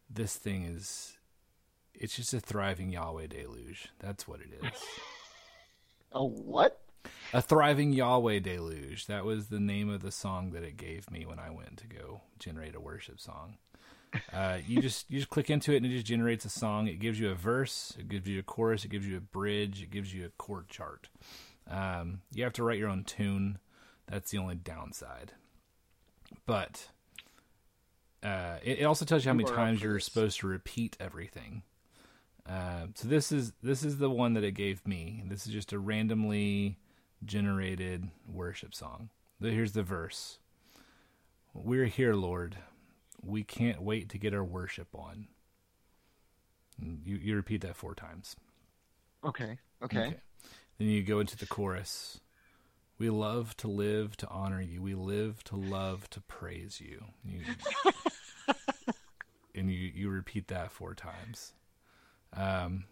this thing is, it's just a thriving Yahweh deluge. That's what it is. Oh, what? A thriving Yahweh deluge. That was the name of the song that it gave me when I went to go generate a worship song. Uh, you just you just click into it and it just generates a song. It gives you a verse, it gives you a chorus, it gives you a bridge, it gives you a chord chart. Um, you have to write your own tune. That's the only downside. But uh, it, it also tells you how many times you're supposed to repeat everything. Uh, so this is this is the one that it gave me. This is just a randomly generated worship song. Here's the verse. We're here, Lord. We can't wait to get our worship on. And You you repeat that four times. Okay. Okay. Then you go into the chorus. We love to live to honor you. We live to love to praise you. You- and you, you repeat that four times. Um,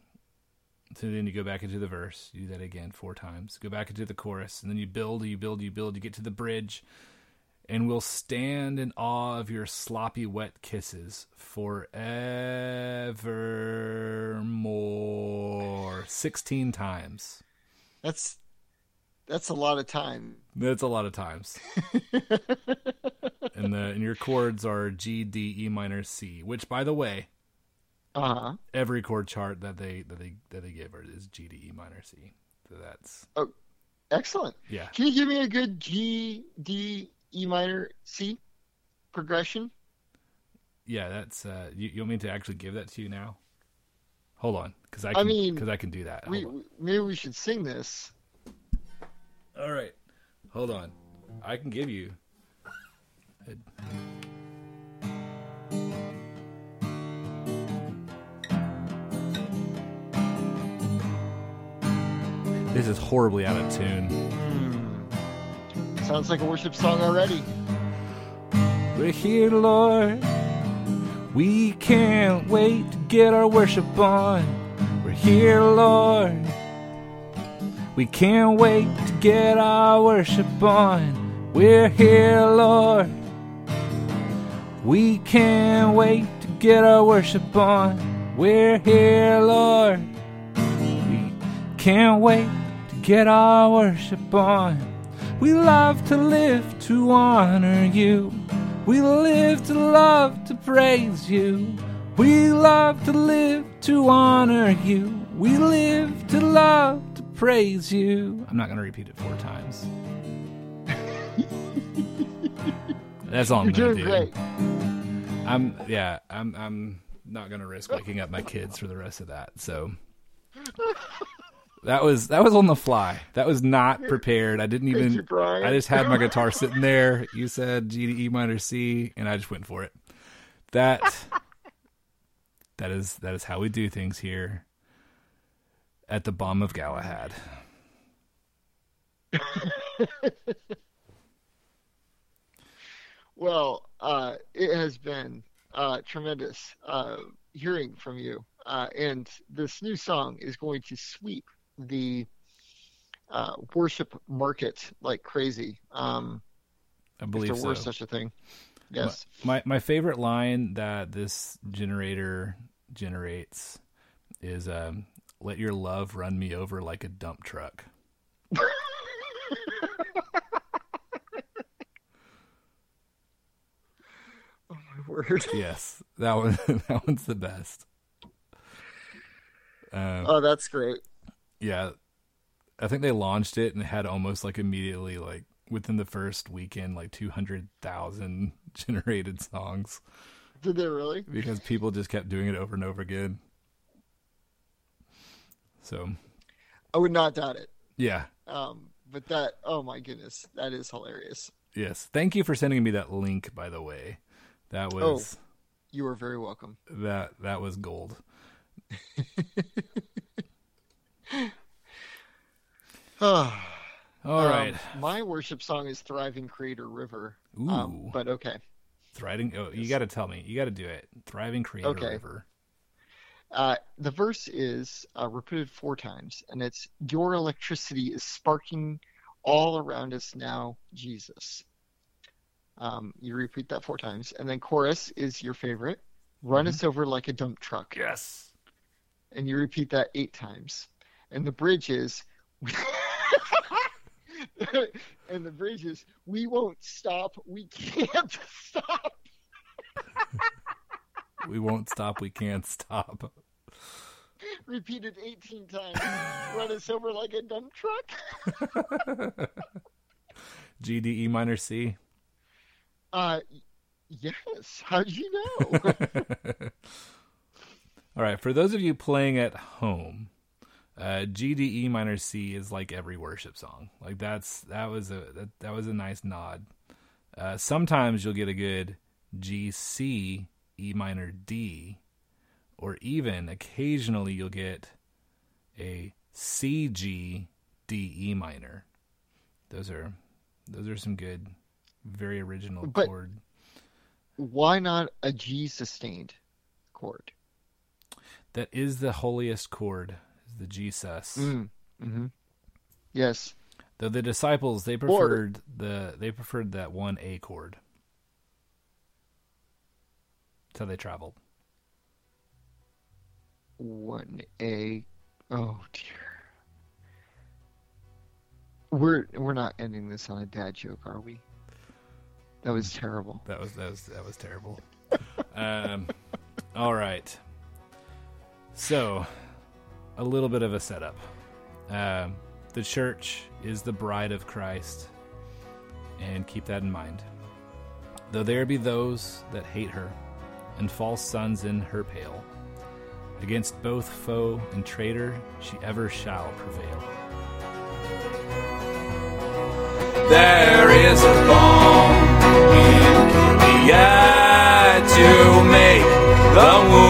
so then you go back into the verse. You do that again four times. Go back into the chorus. And then you build, you build, you build. You get to the bridge. And we'll stand in awe of your sloppy wet kisses forevermore. 16 times. That's that's a lot of time. That's a lot of times. and the and your chords are G, D, E minor, C. Which, by the way, Uh huh. every chord chart that they that they that they give are is G, D, E minor, C. So that's Excellent. yeah. Can you give me a good G, D, E minor, C progression? Yeah, that's uh you, you want me to actually give that to you now? Hold on, because I I mean, because I can do that. Hold We, on. we maybe we should sing this. All right, hold on. I can give you. This is horribly out of tune. Hmm. Sounds like a worship song already. We're here, Lord. We can't wait to get our worship on. We're here, Lord. We can't wait to get our worship on. We're here, Lord. We can't wait to get our worship on. We're here, Lord. We can't wait to get our worship on. We love to live to honor you. We live to love to praise you. We love to live to honor you. We live to love praise you. I'm not going to repeat it four times. That's all I'm You're going to doing do. great. I'm yeah, I'm I'm not going to risk waking up my kids for the rest of that. So that was that was on the fly. That was not prepared. I didn't Thank even you, Brian. I just had my guitar sitting there. You said G to E minor C, and I just went for it. That that is that is how we do things here at the Balm of Gilead. Well, uh, it has been uh, tremendous uh, hearing from you, uh, and this new song is going to sweep the uh, worship market like crazy. Um, I if believe there so. were such a thing. Yes. My my favorite line that this generator generates is um, "Let your love run me over like a dump truck." Oh my word. Yes, that one. that one's the best. Um, Oh, that's great. yeah, I think they launched it and had almost like immediately, like within the first weekend, like two hundred thousand generated songs Did they really? because people just kept doing it over and over again. So I would not doubt it. yeah, Um, but that, oh my goodness, that is hilarious. yes. Thank you for sending me that link. By the way, that was You are very welcome. that that was gold. All All right, Um, my worship song is "Thriving Creator River." Ooh. Um, but okay. thriving. Oh, you got to tell me. You got to do it. Thriving Creator Okay. River. Uh, the verse is uh, repeated four times, and it's "Your electricity is sparking all around us now, Jesus." Um, you repeat that four times, and then chorus is your favorite. Run Mhm. us over like a dump truck, Yes. and you repeat that eight times. And the bridge is, and the bridge is, we won't stop, we can't stop. We won't stop. We can't stop. Repeated 18 times. Run us over like a dump truck. G D E minor C. Uh, yes. How'd you know? All right. For those of you playing at home, uh, G D E minor C is like every worship song. Like that's that was a that, that was a nice nod. Uh, sometimes you'll get a good G C E minor D, or even occasionally you'll get a C G D E minor. Those are those are some good, very original But- chord. Why not a G sustained chord? That is the holiest chord, is the G sus. Mm. hmm Yes. Though the disciples they preferred the they preferred that one A chord. How they traveled. One A. Oh dear. We're we're not ending this on a dad joke, are we? That was terrible. That was that was that was terrible. um, all right. So, a little bit of a setup. Um, the church is the bride of Christ, and keep that in mind. Though there be those that hate her, and false sons in her pale, against both foe and traitor she ever shall prevail. There is a balm in Gilead to make the wounded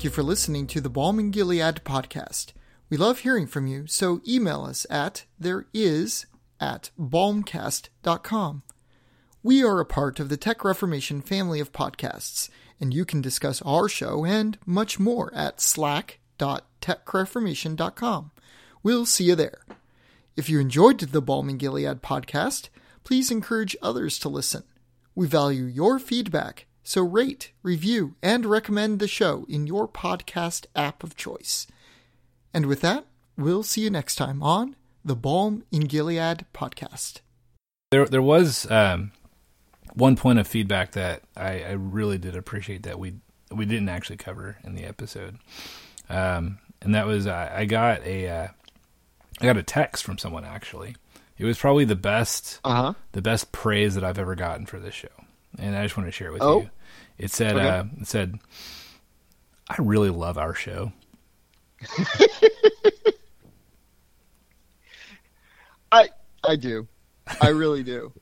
Thank you for listening to the Balm Gilead podcast. We love hearing from you, so email us at there is at balmcast.com. We are a part of the Tech Reformation family of podcasts, and you can discuss our show and much more at slack.techreformation.com. We'll see you there. If you enjoyed the Balm Gilead podcast, please encourage others to listen. We value your feedback, so rate, review, and recommend the show in your podcast app of choice. And with that, we'll see you next time on the Balm in Gilead podcast. There, there was um, one point of feedback that I, I really did appreciate that we we didn't actually cover in the episode, um, and that was I, I got a uh, I got a text from someone actually, It was probably the best Uh huh. the best praise that I've ever gotten for this show, and I just want to share it with Oh. you. It said, Okay. uh, "It said, I really love our show." I I do. I really do.